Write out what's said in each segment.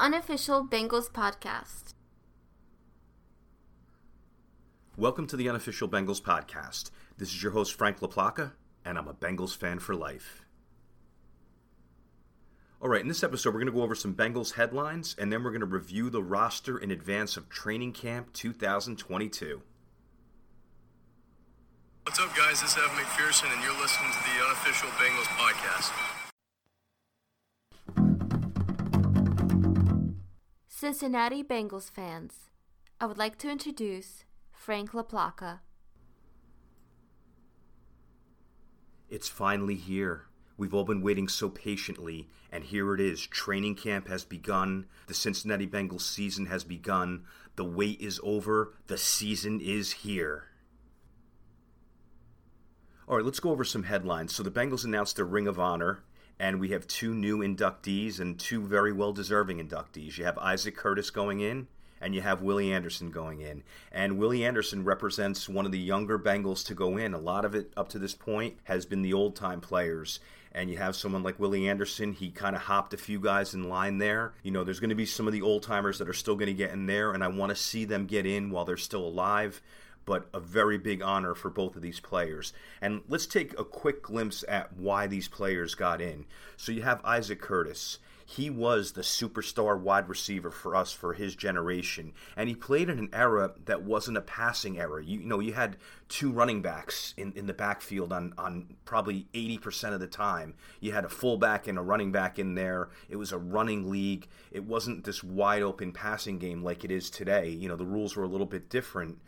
unofficial Bengals podcast. Welcome to the unofficial Bengals podcast. This is your host, Frank LaPlaca, and I'm a Bengals fan for life. All right, in this episode, we're going to go over some Bengals headlines, and then we're going to review the roster in advance of Training Camp 2022. What's up, guys? This is Evan McPherson, and you're listening to the unofficial Bengals podcast. Cincinnati Bengals fans, I would like to introduce Frank LaPlaca. It's finally here. We've all been waiting so patiently, and here it is. Training camp has begun. The Cincinnati Bengals season has begun. The wait is over. The season is here. All right, let's go over some headlines. So the Bengals announced their Ring of Honor, and we have two new inductees and two very well deserving inductees. You have Isaac Curtis going in, and you have Willie Anderson going in. And Willie Anderson represents one of the younger Bengals to go in. A lot of it up to this point has been the old time players and you have someone like Willie Anderson, he kind of hopped a few guys in line there. You know, there's going to be some of the old timers that are still going to get in there, and I want to see them get in while they're still alive. But a very big honor for both of these players. And let's take a quick glimpse at why these players got in. So you have Isaac Curtis he was the superstar wide receiver for us for his generation. And he played in an era that wasn't a passing era. You, you, know, you had two running backs in, in the backfield on, on probably 80% of the time. You had a fullback and a running back in there. It was a running league. It wasn't this wide open passing game like it is today. You know, the rules were a little bit different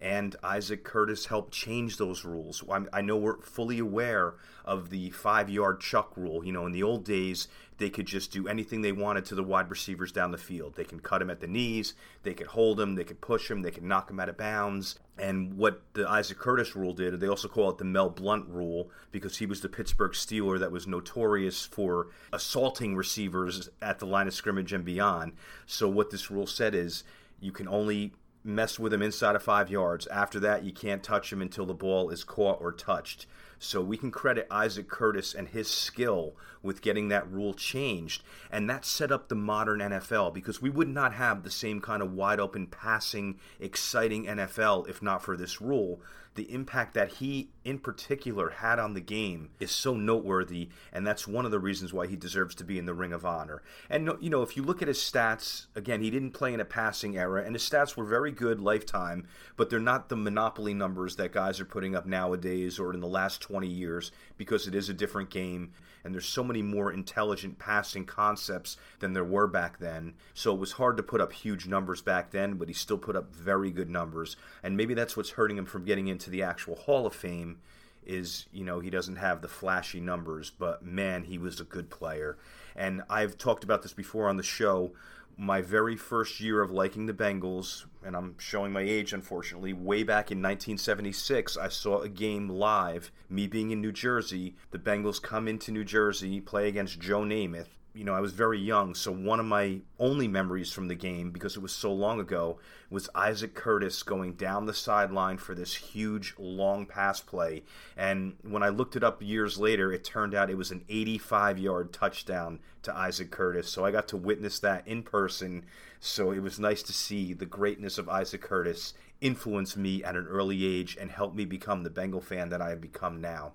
and Isaac Curtis helped change those rules. I know we're fully aware of the five yard chuck rule. You know, in the old days, they could just do anything they wanted to the wide receivers down the field. They can cut him at the knees, they could hold him, they could push him, they could knock him out of bounds. And what the Isaac Curtis rule did, they also call it the Mel Blount rule because he was the Pittsburgh Steeler that was notorious for assaulting receivers at the line of scrimmage and beyond. So what this rule said is you can only mess with him inside of five yards. After that, you can't touch him until the ball is caught or touched. So we can credit Isaac Curtis and his skill with getting that rule changed. And that set up the modern NFL because we would not have the same kind of wide open passing, exciting NFL if not for this rule the impact that he in particular had on the game is so noteworthy and that's one of the reasons why he deserves to be in the ring of honor. And you know if you look at his stats again he didn't play in a passing era and his stats were very good lifetime but they're not the monopoly numbers that guys are putting up nowadays or in the last 20 years because it is a different game and there's so many more intelligent passing concepts than there were back then. So it was hard to put up huge numbers back then, but he still put up very good numbers. And maybe that's what's hurting him from getting into the actual Hall of Fame is, you know, he doesn't have the flashy numbers, but man, he was a good player. And I've talked about this before on the show my very first year of liking the Bengals, and I'm showing my age unfortunately, way back in 1976, I saw a game live. Me being in New Jersey, the Bengals come into New Jersey, play against Joe Namath, you know, I was very young, so one of my only memories from the game, because it was so long ago, was Isaac Curtis going down the sideline for this huge long pass play. And when I looked it up years later, it turned out it was an 85 yard touchdown to Isaac Curtis. So I got to witness that in person. So it was nice to see the greatness of Isaac Curtis influence me at an early age and help me become the Bengal fan that I have become now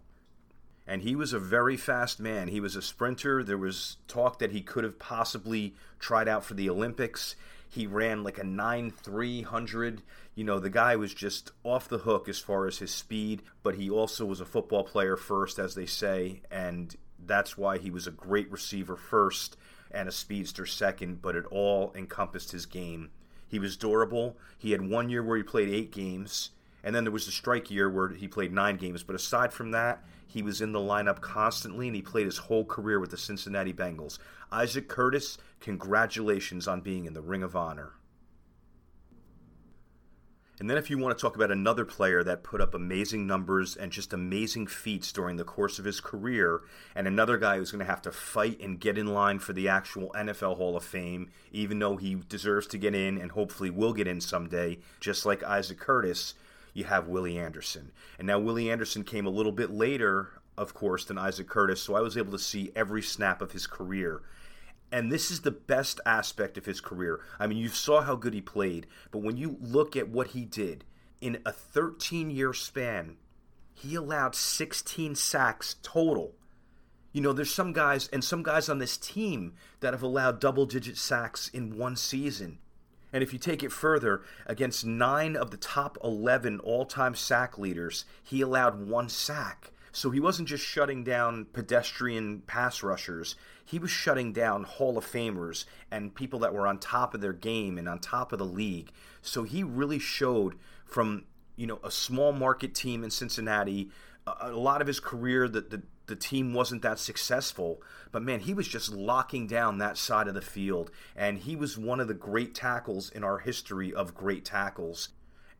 and he was a very fast man. He was a sprinter. There was talk that he could have possibly tried out for the Olympics. He ran like a 9 300. You know, the guy was just off the hook as far as his speed, but he also was a football player first, as they say, and that's why he was a great receiver first and a speedster second, but it all encompassed his game. He was durable. He had one year where he played eight games, and then there was the strike year where he played nine games. But aside from that, he was in the lineup constantly, and he played his whole career with the Cincinnati Bengals. Isaac Curtis, congratulations on being in the Ring of Honor. And then, if you want to talk about another player that put up amazing numbers and just amazing feats during the course of his career, and another guy who's going to have to fight and get in line for the actual NFL Hall of Fame, even though he deserves to get in and hopefully will get in someday, just like Isaac Curtis, you have Willie Anderson. And now Willie Anderson came a little bit later, of course, than Isaac Curtis, so I was able to see every snap of his career. And this is the best aspect of his career. I mean, you saw how good he played, but when you look at what he did in a 13 year span, he allowed 16 sacks total. You know, there's some guys and some guys on this team that have allowed double digit sacks in one season. And if you take it further, against nine of the top 11 all time sack leaders, he allowed one sack. So he wasn't just shutting down pedestrian pass rushers, he was shutting down Hall of Famers and people that were on top of their game and on top of the league. So he really showed from, you know, a small market team in Cincinnati, a, a lot of his career that the the team wasn't that successful. But man, he was just locking down that side of the field, and he was one of the great tackles in our history of great tackles.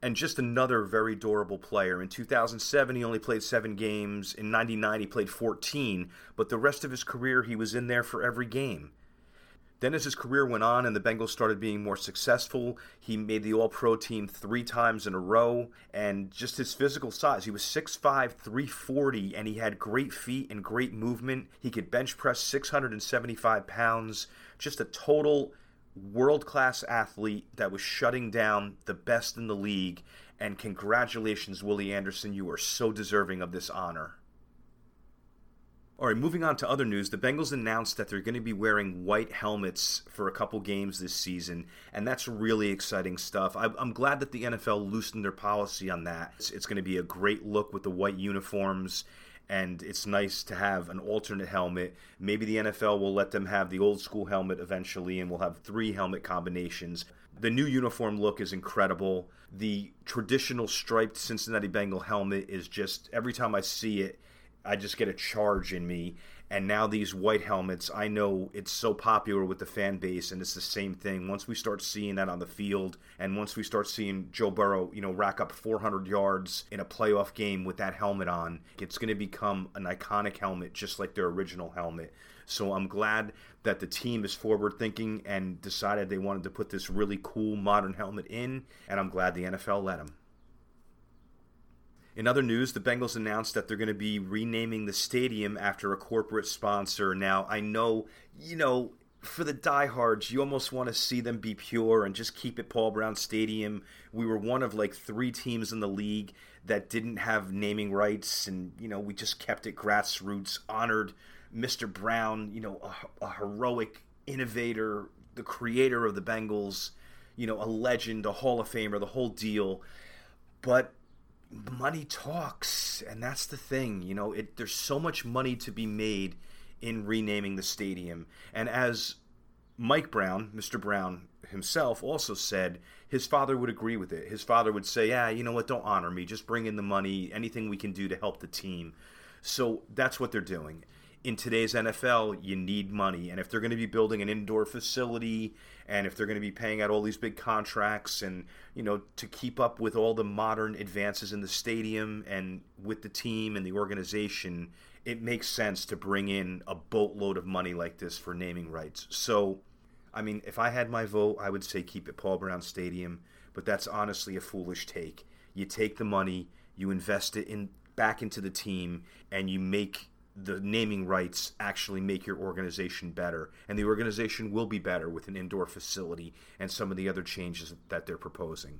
And just another very durable player. In 2007, he only played seven games. In 99, he played 14. But the rest of his career, he was in there for every game. Then, as his career went on and the Bengals started being more successful, he made the All Pro team three times in a row. And just his physical size, he was 6'5, 340, and he had great feet and great movement. He could bench press 675 pounds. Just a total world class athlete that was shutting down the best in the league. And congratulations, Willie Anderson. You are so deserving of this honor. All right, moving on to other news. The Bengals announced that they're going to be wearing white helmets for a couple games this season, and that's really exciting stuff. I'm glad that the NFL loosened their policy on that. It's going to be a great look with the white uniforms, and it's nice to have an alternate helmet. Maybe the NFL will let them have the old school helmet eventually, and we'll have three helmet combinations. The new uniform look is incredible. The traditional striped Cincinnati Bengal helmet is just, every time I see it, I just get a charge in me. And now these white helmets, I know it's so popular with the fan base, and it's the same thing. Once we start seeing that on the field, and once we start seeing Joe Burrow, you know, rack up 400 yards in a playoff game with that helmet on, it's going to become an iconic helmet, just like their original helmet. So I'm glad that the team is forward thinking and decided they wanted to put this really cool modern helmet in, and I'm glad the NFL let them. In other news, the Bengals announced that they're going to be renaming the stadium after a corporate sponsor. Now, I know, you know, for the diehards, you almost want to see them be pure and just keep it Paul Brown Stadium. We were one of like three teams in the league that didn't have naming rights, and you know we just kept it grassroots. Honored Mr. Brown, you know, a, a heroic innovator, the creator of the Bengals, you know, a legend, a Hall of Famer, the whole deal. But money talks, and that's the thing. You know, it, there's so much money to be made in renaming the stadium, and as Mike Brown, Mr. Brown himself, also said his father would agree with it. His father would say, "Yeah, you know what? Don't honor me. Just bring in the money. Anything we can do to help the team." So that's what they're doing in today's NFL, you need money. And if they're going to be building an indoor facility and if they're going to be paying out all these big contracts and, you know, to keep up with all the modern advances in the stadium and with the team and the organization, it makes sense to bring in a boatload of money like this for naming rights. So, I mean, if I had my vote, I would say keep it Paul Brown Stadium, but that's honestly a foolish take. You take the money, you invest it in back into the team, and you make the naming rights actually make your organization better. And the organization will be better with an indoor facility and some of the other changes that they're proposing.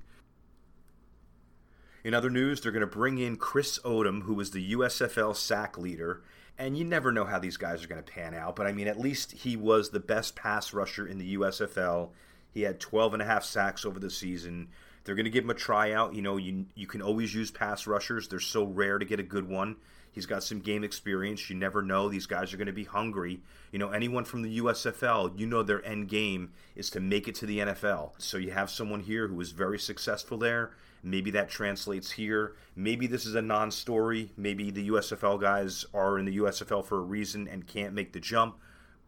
In other news, they're going to bring in Chris Odom, who was the USFL sack leader. And you never know how these guys are going to pan out, but I mean, at least he was the best pass rusher in the USFL. He had 12 and a half sacks over the season. They're going to give him a tryout. You know, you, you can always use pass rushers, they're so rare to get a good one. He's got some game experience. You never know. These guys are going to be hungry. You know, anyone from the USFL, you know their end game is to make it to the NFL. So you have someone here who was very successful there. Maybe that translates here. Maybe this is a non story. Maybe the USFL guys are in the USFL for a reason and can't make the jump.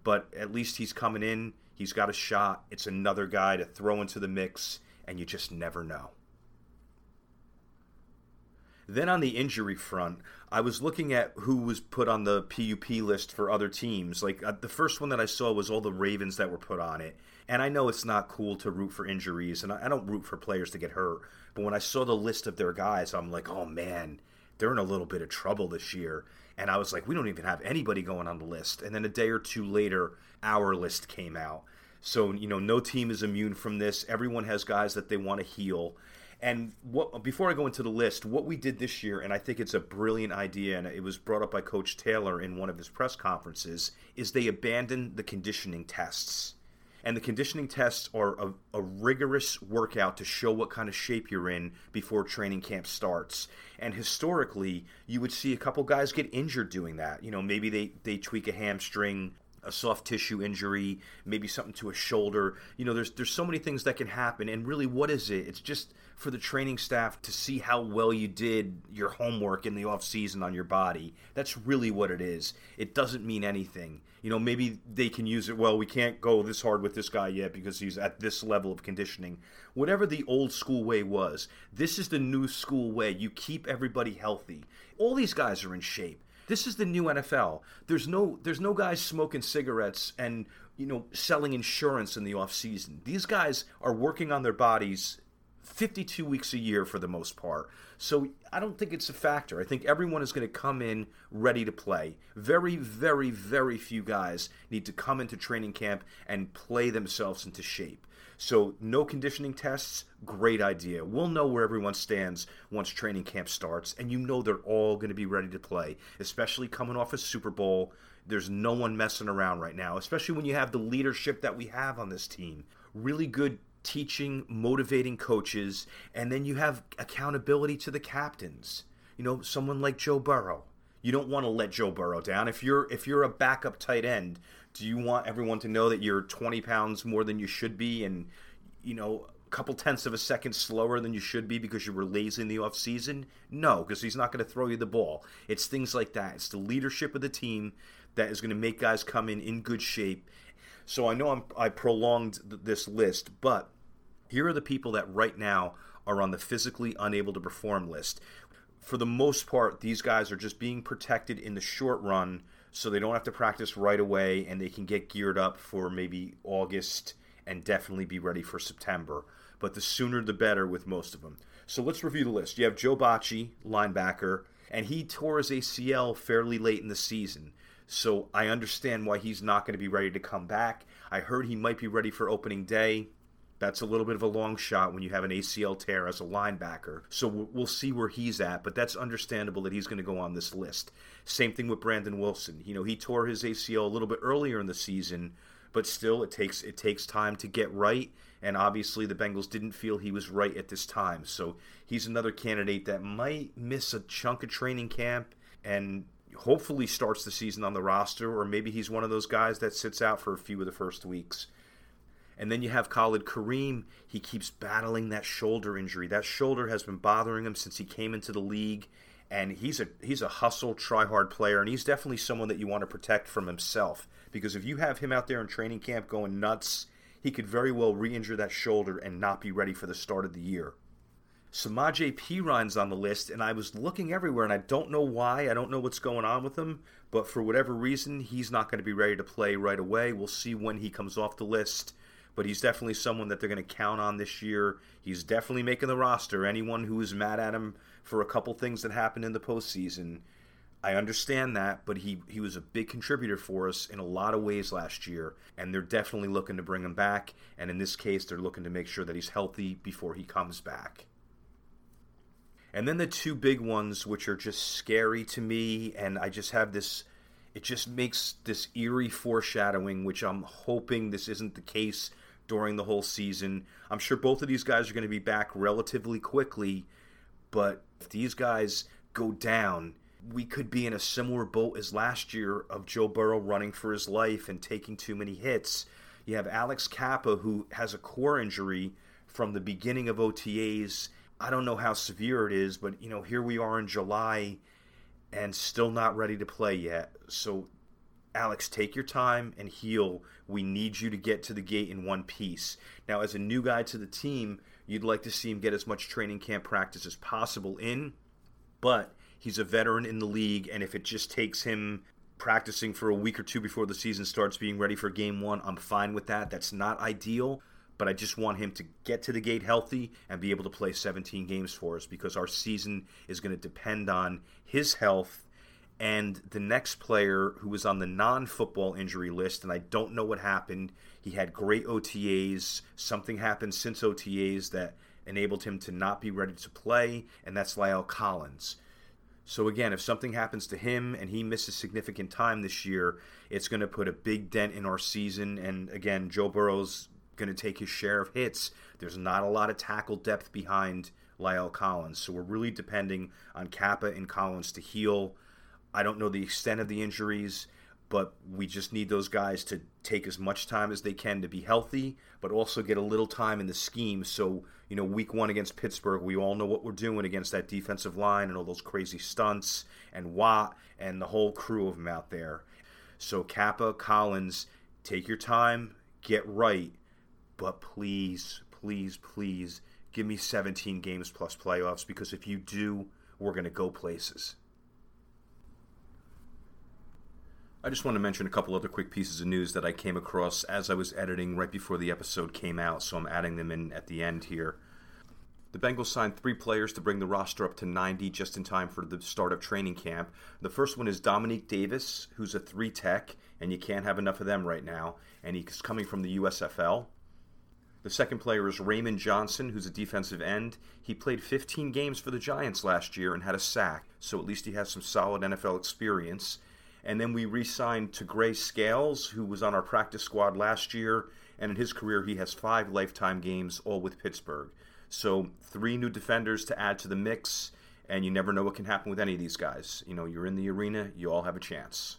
But at least he's coming in. He's got a shot. It's another guy to throw into the mix, and you just never know. Then on the injury front, I was looking at who was put on the PUP list for other teams. Like uh, the first one that I saw was all the Ravens that were put on it. And I know it's not cool to root for injuries, and I, I don't root for players to get hurt. But when I saw the list of their guys, I'm like, oh man, they're in a little bit of trouble this year. And I was like, we don't even have anybody going on the list. And then a day or two later, our list came out. So, you know, no team is immune from this. Everyone has guys that they want to heal. And what before I go into the list, what we did this year, and I think it's a brilliant idea, and it was brought up by Coach Taylor in one of his press conferences, is they abandoned the conditioning tests. And the conditioning tests are a, a, rigorous workout to show what kind of shape you're in before training camp starts. And historically, you would see a couple guys get injured doing that. You know, maybe they, they tweak a hamstring, a soft tissue injury, maybe something to a shoulder. You know, there's there's so many things that can happen. And really, what is it? It's just for the training staff to see how well you did your homework in the off season on your body. That's really what it is. It doesn't mean anything. You know, maybe they can use it. Well, we can't go this hard with this guy yet because he's at this level of conditioning. Whatever the old school way was, this is the new school way. You keep everybody healthy. All these guys are in shape. This is the new NFL. There's no there's no guys smoking cigarettes and you know selling insurance in the off season. These guys are working on their bodies 52 weeks a year for the most part. So I don't think it's a factor. I think everyone is going to come in ready to play. Very, very, very few guys need to come into training camp and play themselves into shape. So no conditioning tests, great idea. We'll know where everyone stands once training camp starts, and you know they're all going to be ready to play, especially coming off a Super Bowl. There's no one messing around right now, especially when you have the leadership that we have on this team. Really good teaching, motivating coaches, and then you have accountability to the captains. You know, someone like Joe Burrow. You don't want to let Joe Burrow down. If you're if you're a backup tight end, do you want everyone to know that you're 20 pounds more than you should be and you know a couple tenths of a second slower than you should be because you were lazy in the off season? No, because he's not going to throw you the ball. It's things like that. It's the leadership of the team that is going to make guys come in in good shape. So I know I'm, I prolonged this list, but here are the people that right now are on the physically unable to perform list. For the most part, these guys are just being protected in the short run so they don't have to practice right away and they can get geared up for maybe August and definitely be ready for September. But the sooner the better with most of them. So let's review the list. You have Joe Bachie, linebacker, and he tore his ACL fairly late in the season. So I understand why he's not going to be ready to come back. I heard he might be ready for opening day. That's a little bit of a long shot when you have an ACL tear as a linebacker. So we'll see where he's at, but that's understandable that he's going to go on this list. Same thing with Brandon Wilson. You know, he tore his ACL a little bit earlier in the season, but still it takes it takes time to get right, and obviously the Bengals didn't feel he was right at this time. So he's another candidate that might miss a chunk of training camp and hopefully starts the season on the roster or maybe he's one of those guys that sits out for a few of the first weeks. And then you have Khalid Kareem. He keeps battling that shoulder injury. That shoulder has been bothering him since he came into the league. And he's a he's a hustle, try hard player, and he's definitely someone that you want to protect from himself. Because if you have him out there in training camp going nuts, he could very well re-injure that shoulder and not be ready for the start of the year. Samaje Perine's on the list, and I was looking everywhere, and I don't know why. I don't know what's going on with him, but for whatever reason, he's not going to be ready to play right away. We'll see when he comes off the list but he's definitely someone that they're going to count on this year. He's definitely making the roster. Anyone who is mad at him for a couple things that happened in the postseason, I understand that, but he, he was a big contributor for us in a lot of ways last year, and they're definitely looking to bring him back. And in this case, they're looking to make sure that he's healthy before he comes back. And then the two big ones, which are just scary to me, and I just have this it just makes this eerie foreshadowing, which I'm hoping this isn't the case during the whole season. I'm sure both of these guys are going to be back relatively quickly, but if these guys go down, we could be in a similar boat as last year of Joe Burrow running for his life and taking too many hits. You have Alex Cappa, who has a core injury from the beginning of OTAs. I don't know how severe it is, but you know, here we are in July and still not ready to play yet. So Alex, take your time and heal. We need you to get to the gate in one piece. Now, as a new guy to the team, you'd like to see him get as much training camp practice as possible in, but he's a veteran in the league, and if it just takes him practicing for a week or two before the season starts, being ready for game one, I'm fine with that. That's not ideal, but I just want him to get to the gate healthy and be able to play 17 games for us because our season is going to depend on his health And the next player who was on the non football injury list, and I don't know what happened, he had great OTAs. Something happened since OTAs that enabled him to not be ready to play, and that's La'el Collins. So, again, if something happens to him and he misses significant time this year, it's going to put a big dent in our season. And again, Joe Burrow's going to take his share of hits. There's not a lot of tackle depth behind La'el Collins. So, we're really depending on Cappa and Collins to heal. I don't know the extent of the injuries, but we just need those guys to take as much time as they can to be healthy, but also get a little time in the scheme. So, you know, week one against Pittsburgh, we all know what we're doing against that defensive line and all those crazy stunts and Watt and the whole crew of them out there. So, Cappa, Collins, take your time, get right, but please, please, please give me 17 games plus playoffs because if you do, we're going to go places. I just want to mention a couple other quick pieces of news that I came across as I was editing right before the episode came out, so I'm adding them in at the end here. The Bengals signed three players to bring the roster up to 90 just in time for the start of training camp. The first one is Dominique Davis, who's a three tech, and you can't have enough of them right now, and he's coming from the USFL. The second player is Raymond Johnson, who's a defensive end. He played 15 games for the Giants last year and had a sack, so at least he has some solid NFL experience. And then we re signed Tegray Scales, who was on our practice squad last year. And in his career, he has five lifetime games, all with Pittsburgh. So, three new defenders to add to the mix. And you never know what can happen with any of these guys. You know, you're in the arena, you all have a chance.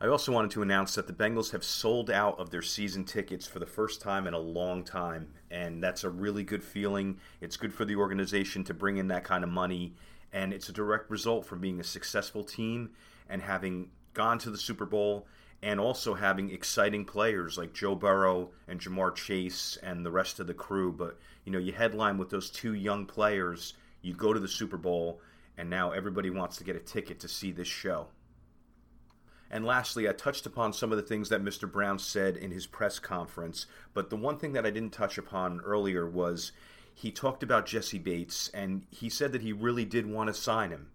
I also wanted to announce that the Bengals have sold out of their season tickets for the first time in a long time. And that's a really good feeling. It's good for the organization to bring in that kind of money and it's a direct result from being a successful team and having gone to the Super Bowl and also having exciting players like Joe Burrow and Ja'Marr Chase and the rest of the crew. But you know, you headline with those two young players, you go to the Super Bowl, and now everybody wants to get a ticket to see this show. And lastly, I touched upon some of the things that Mr. Brown said in his press conference, but the one thing that I didn't touch upon earlier was he talked about Jessie Bates, and he said that he really did want to sign him.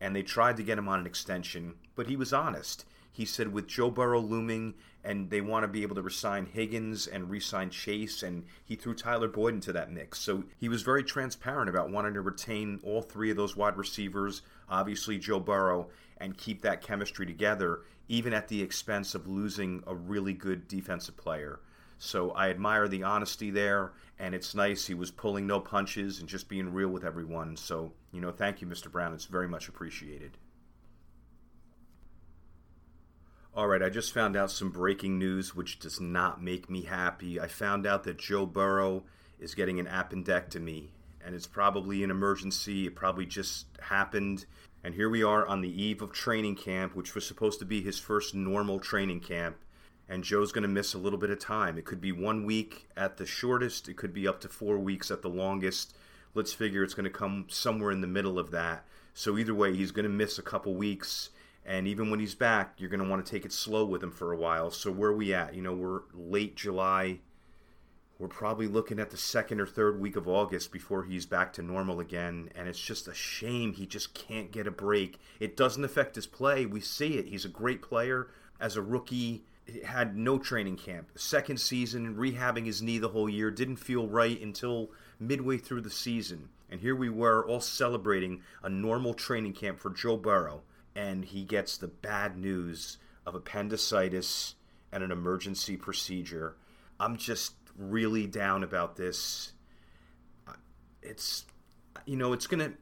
And they tried to get him on an extension, but he was honest. He said with Joe Burrow looming, and they want to be able to resign Higgins and resign Chase, and he threw Tyler Boyd into that mix. So he was very transparent about wanting to retain all three of those wide receivers, obviously Joe Burrow, and keep that chemistry together, even at the expense of losing a really good defensive player. So I admire the honesty there, and it's nice he was pulling no punches and just being real with everyone. So, you know, thank you, Mr. Brown. It's very much appreciated. All right, I just found out some breaking news which does not make me happy. I found out that Joe Burrow is getting an appendectomy, and it's probably an emergency. It probably just happened. And here we are on the eve of training camp, which was supposed to be his first normal training camp and Joe's going to miss a little bit of time. It could be one week at the shortest, it could be up to four weeks at the longest. Let's figure it's going to come somewhere in the middle of that. So, either way, he's going to miss a couple weeks. And even when he's back, you're going to want to take it slow with him for a while. So, where are we at? You know, we're late July. We're probably looking at the second or third week of August before he's back to normal again. And it's just a shame he just can't get a break. It doesn't affect his play. We see it. He's a great player. As a rookie, had no training camp. Second season, rehabbing his knee the whole year, didn't feel right until midway through the season. And here we were all celebrating a normal training camp for Joe Burrow, and he gets the bad news of appendicitis and an emergency procedure. I'm just really down about this. It's, you know, it's going to.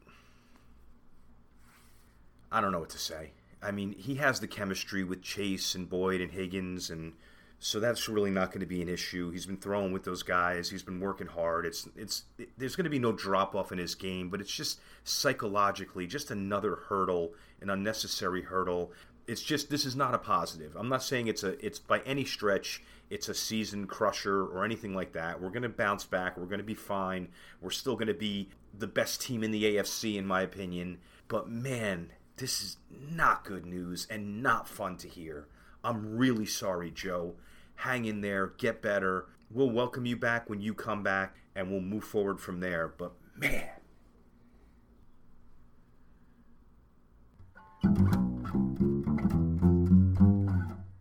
I don't know what to say. I mean, he has the chemistry with Chase and Boyd and Higgins, and so that's really not going to be an issue. He's been throwing with those guys. He's been working hard. It's it's it, there's going to be no drop off in his game, but it's just psychologically just another hurdle, an unnecessary hurdle. It's just this is not a positive. I'm not saying it's a it's by any stretch it's a season crusher or anything like that. We're going to bounce back. We're going to be fine. We're still going to be the best team in the AFC in my opinion. But man, this is not good news and not fun to hear. I'm really sorry, Joe. Hang in there, get better. We'll welcome you back when you come back, and we'll move forward from there. But man.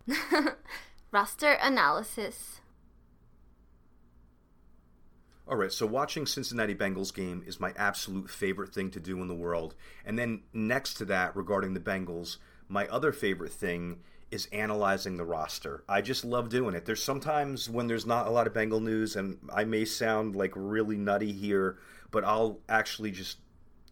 Roster analysis. All right, so watching Cincinnati Bengals game is my absolute favorite thing to do in the world. And then next to that, regarding the Bengals, my other favorite thing is analyzing the roster. I just love doing it. There's sometimes when there's not a lot of Bengal news, and I may sound like really nutty here, but I'll actually just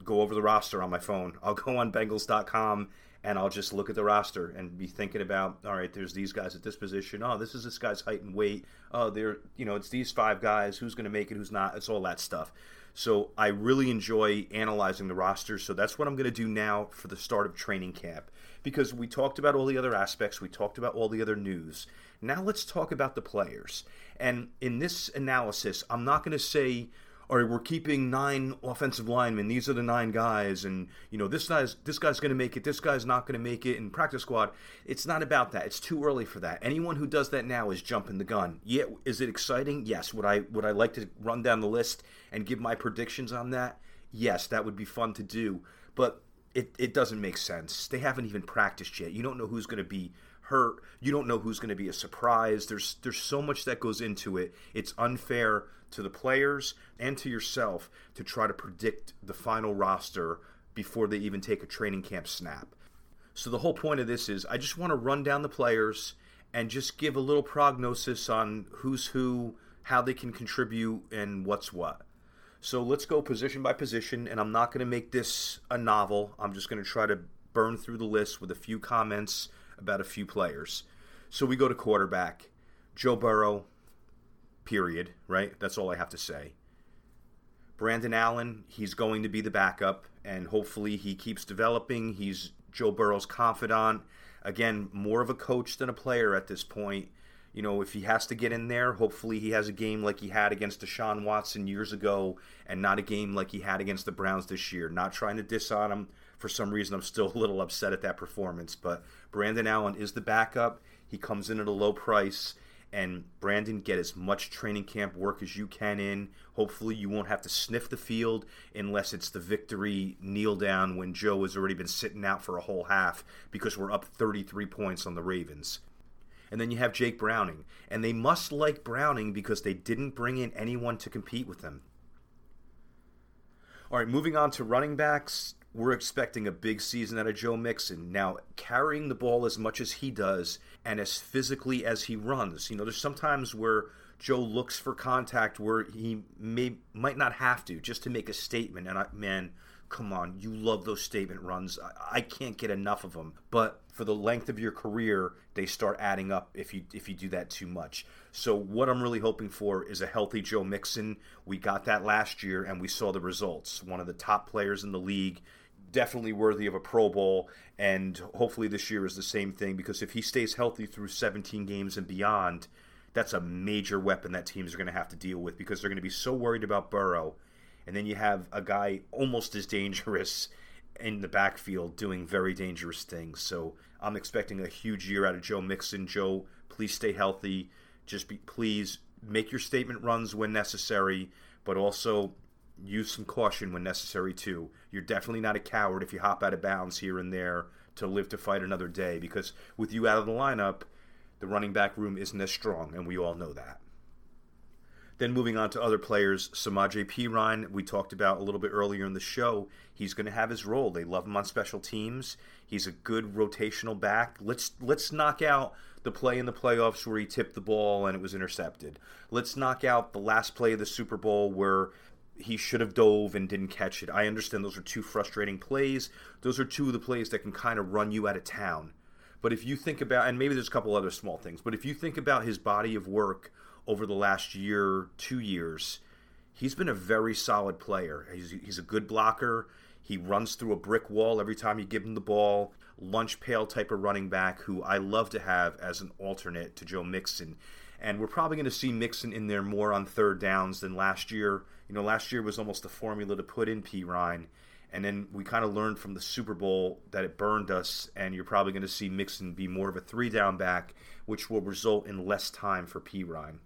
go over the roster on my phone. I'll go on Bengals.com and I'll just look at the roster and be thinking about, all right, there's these guys at this position. Oh, this is this guy's height and weight. Oh, there, you know, it's these five guys. Who's going to make it? Who's not? It's all that stuff. So I really enjoy analyzing the roster. So that's what I'm going to do now for the start of training camp because we talked about all the other aspects, we talked about all the other news. Now let's talk about the players. And in this analysis, I'm not going to say, all right, we're keeping nine offensive linemen. These are the nine guys, and you know this guy's this guy's going to make it. This guy's not going to make it in practice squad. It's not about that. It's too early for that. Anyone who does that now is jumping the gun. Yeah, is it exciting? Yes. Would I would I like to run down the list and give my predictions on that? Yes, that would be fun to do. But it, it doesn't make sense. They haven't even practiced yet. You don't know who's going to be hurt. You don't know who's going to be a surprise. There's there's so much that goes into it. It's unfair to the players and to yourself to try to predict the final roster before they even take a training camp snap. So the whole point of this is I just want to run down the players and just give a little prognosis on who's who, how they can contribute and what's what. So let's go position by position, and I'm not going to make this a novel. I'm just going to try to burn through the list with a few comments about a few players. So we go to quarterback. Joe Burrow, period, right? That's all I have to say. Brandon Allen, he's going to be the backup, and hopefully he keeps developing. He's Joe Burrow's confidant. Again, more of a coach than a player at this point you know, if he has to get in there, hopefully he has a game like he had against Deshaun Watson years ago and not a game like he had against the Browns this year. Not trying to diss on him. For some reason, I'm still a little upset at that performance. But Brandon Allen is the backup. He comes in at a low price. And Brandon, get as much training camp work as you can in. Hopefully, you won't have to sniff the field unless it's the victory kneel down when Joe has already been sitting out for a whole half because we're up 33 points on the Ravens. And then you have Jake Browning. And they must like Browning because they didn't bring in anyone to compete with him. All right, moving on to running backs. We're expecting a big season out of Joe Mixon. Now, carrying the ball as much as he does and as physically as he runs. You know, there's sometimes where Joe looks for contact where he may might not have to just to make a statement. And I, man, come on, you love those statement runs. I, I, can't get enough of them. But for the length of your career, they start adding up if you if you do that too much. So what I'm really hoping for is a healthy Joe Mixon. We got that last year, and we saw the results. One of the top players in the league. Definitely worthy of a Pro Bowl, and hopefully this year is the same thing because if he stays healthy through 17 games and beyond, that's a major weapon that teams are going to have to deal with because they're going to be so worried about Burrow and then you have a guy almost as dangerous in the backfield doing very dangerous things. So I'm expecting a huge year out of Joe Mixon. Joe, please stay healthy. Just be please make your statement runs when necessary, but also use some caution when necessary too. You're definitely not a coward if you hop out of bounds here and there to live to fight another day because with you out of the lineup, the running back room isn't as strong, and we all know that. Then moving on to other players, Samaje Perine, we talked about a little bit earlier in the show. He's going to have his role. They love him on special teams. He's a good rotational back. Let's let's knock out the play in the playoffs where he tipped the ball and it was intercepted. Let's knock out the last play of the Super Bowl where he should have dove and didn't catch it. I understand those are two frustrating plays. Those are two of the plays that can kind of run you out of town. But if you think about, and maybe there's a couple other small things, but if you think about his body of work over the last year, two years, he's been a very solid player. He's, he's a good blocker. He runs through a brick wall every time you give him the ball. Lunch pail type of running back who I love to have as an alternate to Joe Mixon. And we're probably going to see Mixon in there more on third downs than last year. You know, last year was almost a formula to put in Perine. And then we kind of learned from the Super Bowl that it burned us, and you're probably going to see Mixon be more of a three down back, which will result in less time for Perine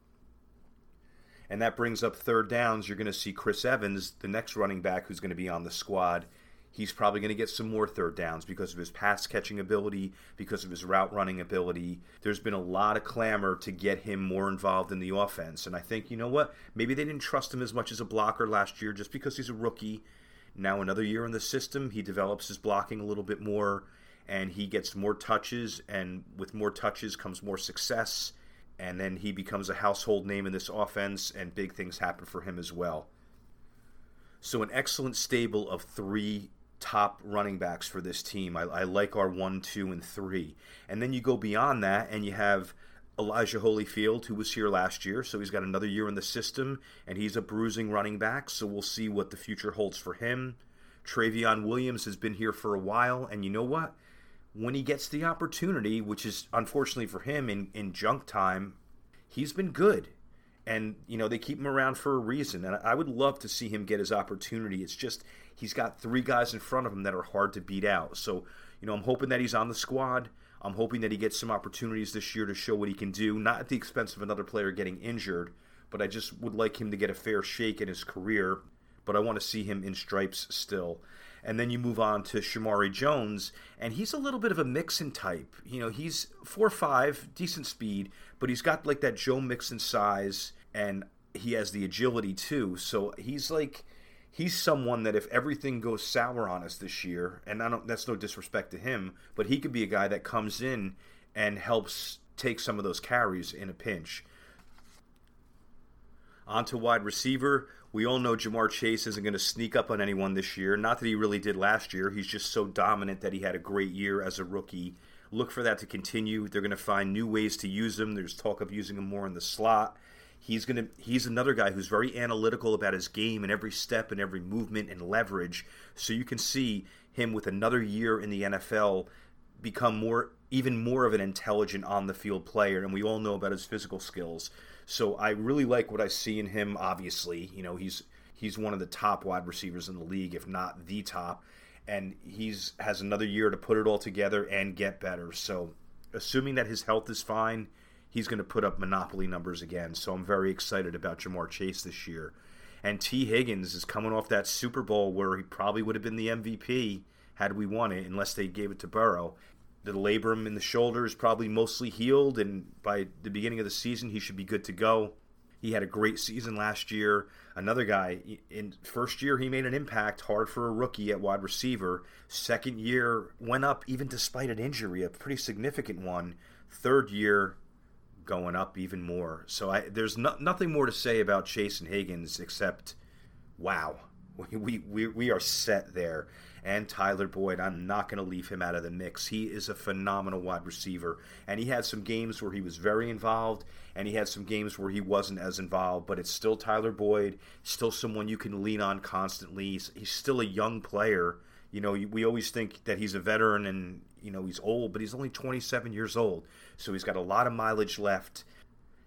and that brings up third downs. You're going to see Chris Evans, the next running back who's going to be on the squad. He's probably going to get some more third downs because of his pass catching ability, because of his route running ability. There's been a lot of clamor to get him more involved in the offense. And I think, you know what? Maybe they didn't trust him as much as a blocker last year just because he's a rookie. Now, another year in the system, he develops his blocking a little bit more and he gets more touches. And with more touches comes more success. And then he becomes a household name in this offense, and big things happen for him as well. So, an excellent stable of three top running backs for this team. I, I, like our one, two, and three. And then you go beyond that and you have Elijah Holyfield, who was here last year, so he's got another year in the system, and he's a bruising running back, so we'll see what the future holds for him. Trayveon Williams has been here for a while, and you know what? When he gets the opportunity, which is unfortunately for him in, in junk time, he's been good and you know they keep him around for a reason and i would love to see him get his opportunity it's just he's got three guys in front of him that are hard to beat out so you know i'm hoping that he's on the squad i'm hoping that he gets some opportunities this year to show what he can do not at the expense of another player getting injured but i just would like him to get a fair shake in his career but i want to see him in stripes still and then you move on to Shamari Jones, and he's a little bit of a Mixon type. You know, he's four five, decent speed, but he's got like that Joe Mixon size, and he has the agility too. So he's like he's someone that if everything goes sour on us this year, and I don't that's no disrespect to him, but he could be a guy that comes in and helps take some of those carries in a pinch. On to wide receiver. We all know Ja'Marr Chase isn't going to sneak up on anyone this year. Not that he really did last year. He's just so dominant that he had a great year as a rookie. Look for that to continue. They're going to find new ways to use him. There's talk of using him more in the slot. He's to he's another guy who's very analytical about his game and every step and every movement and leverage. So you can see him with another year in the NFL become more even more of an intelligent on the field player and we all know about his physical skills. So I really like what I see in him. Obviously, you know he's he's one of the top wide receivers in the league, if not the top, and he's has another year to put it all together and get better. So, assuming that his health is fine, he's going to put up monopoly numbers again. So I'm very excited about Ja'Marr Chase this year. And Tee Higgins is coming off that Super Bowl where he probably would have been the MVP had we won it, unless they gave it to Burrow the labrum in the shoulder is probably mostly healed, and by the beginning of the season, he should be good to go. He had a great season last year. Another guy in first year he made an impact, hard for a rookie at wide receiver. Second year went up even despite an injury, a pretty significant one. Third year going up even more. So I, there's no, nothing more to say about Chase and Higgins except, wow, we we we are set there and Tyler Boyd. I'm not going to leave him out of the mix. He is a phenomenal wide receiver, and he had some games where he was very involved, and he had some games where he wasn't as involved. But it's still Tyler Boyd, still someone you can lean on constantly. He's, he's still a young player. You know, we always think that he's a veteran and you know he's old, but he's only 27 years old, so he's got a lot of mileage left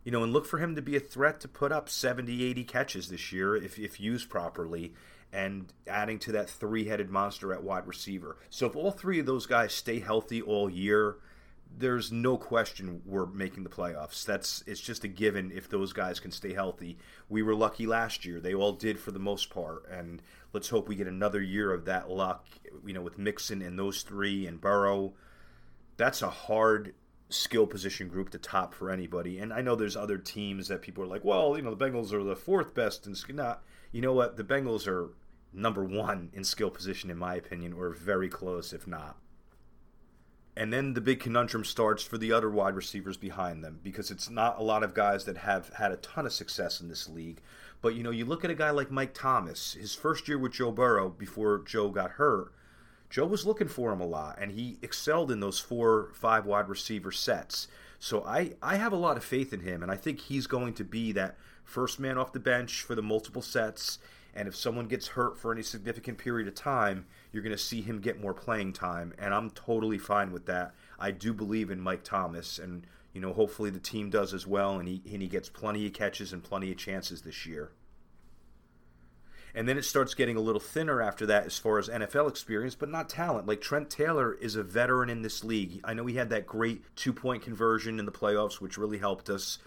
you know, and look for him to be a threat to put up 70, 80 catches this year if, if used properly and adding to that three headed monster at wide receiver. So if all three of those guys stay healthy all year, there's no question we're making the playoffs. That's it's just a given if those guys can stay healthy. We were lucky last year; they all did for the most part, and let's hope we get another year of that luck. You know, with Mixon and those three and Burrow, that's a hard skill position group to top for anybody. And I know there's other teams that people are like, well, you know, the Bengals are the fourth best in skill. Not, you know what? The Bengals are number one in skill position, in my opinion, or very close, if not. And then the big conundrum starts for the other wide receivers behind them because it's not a lot of guys that have had a ton of success in this league. But you know, you look at a guy like Mike Thomas, his first year with Joe Burrow before Joe got hurt, Joe was looking for him a lot, and he excelled in those four, five wide receiver sets. So I, I have a lot of faith in him, and I think he's going to be that first man off the bench for the multiple sets. And if someone gets hurt for any significant period of time, you're going to see him get more playing time. And I'm totally fine with that. I do believe in Mike Thomas, and you know, hopefully the team does as well, and he and he gets plenty of catches and plenty of chances this year. And then it starts getting a little thinner after that as far as NFL experience, but not talent. Like Trent Taylor is a veteran in this league. I know he had that great two point conversion in the playoffs, which really helped us.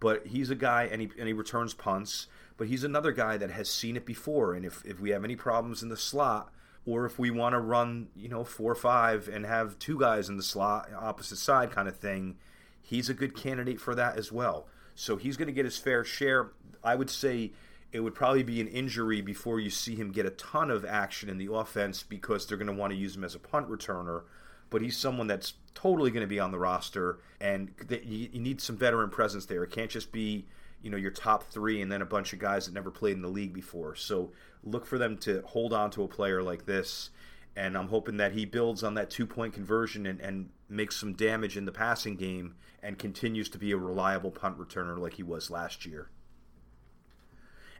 But he's a guy, and he, and he returns punts. But he's another guy that has seen it before. And if, if we have any problems in the slot, or if we want to run, you know, four or five and have two guys in the slot opposite side kind of thing, he's a good candidate for that as well. So he's going to get his fair share. I would say it would probably be an injury before you see him get a ton of action in the offense because they're going to want to use him as a punt returner. But he's someone that's totally going to be on the roster, and you need some veteran presence there. It can't just be you know your top three and then a bunch of guys that never played in the league before. So look for them to hold on to a player like this, and I'm hoping that he builds on that two point conversion and, and makes some damage in the passing game and continues to be a reliable punt returner like he was last year.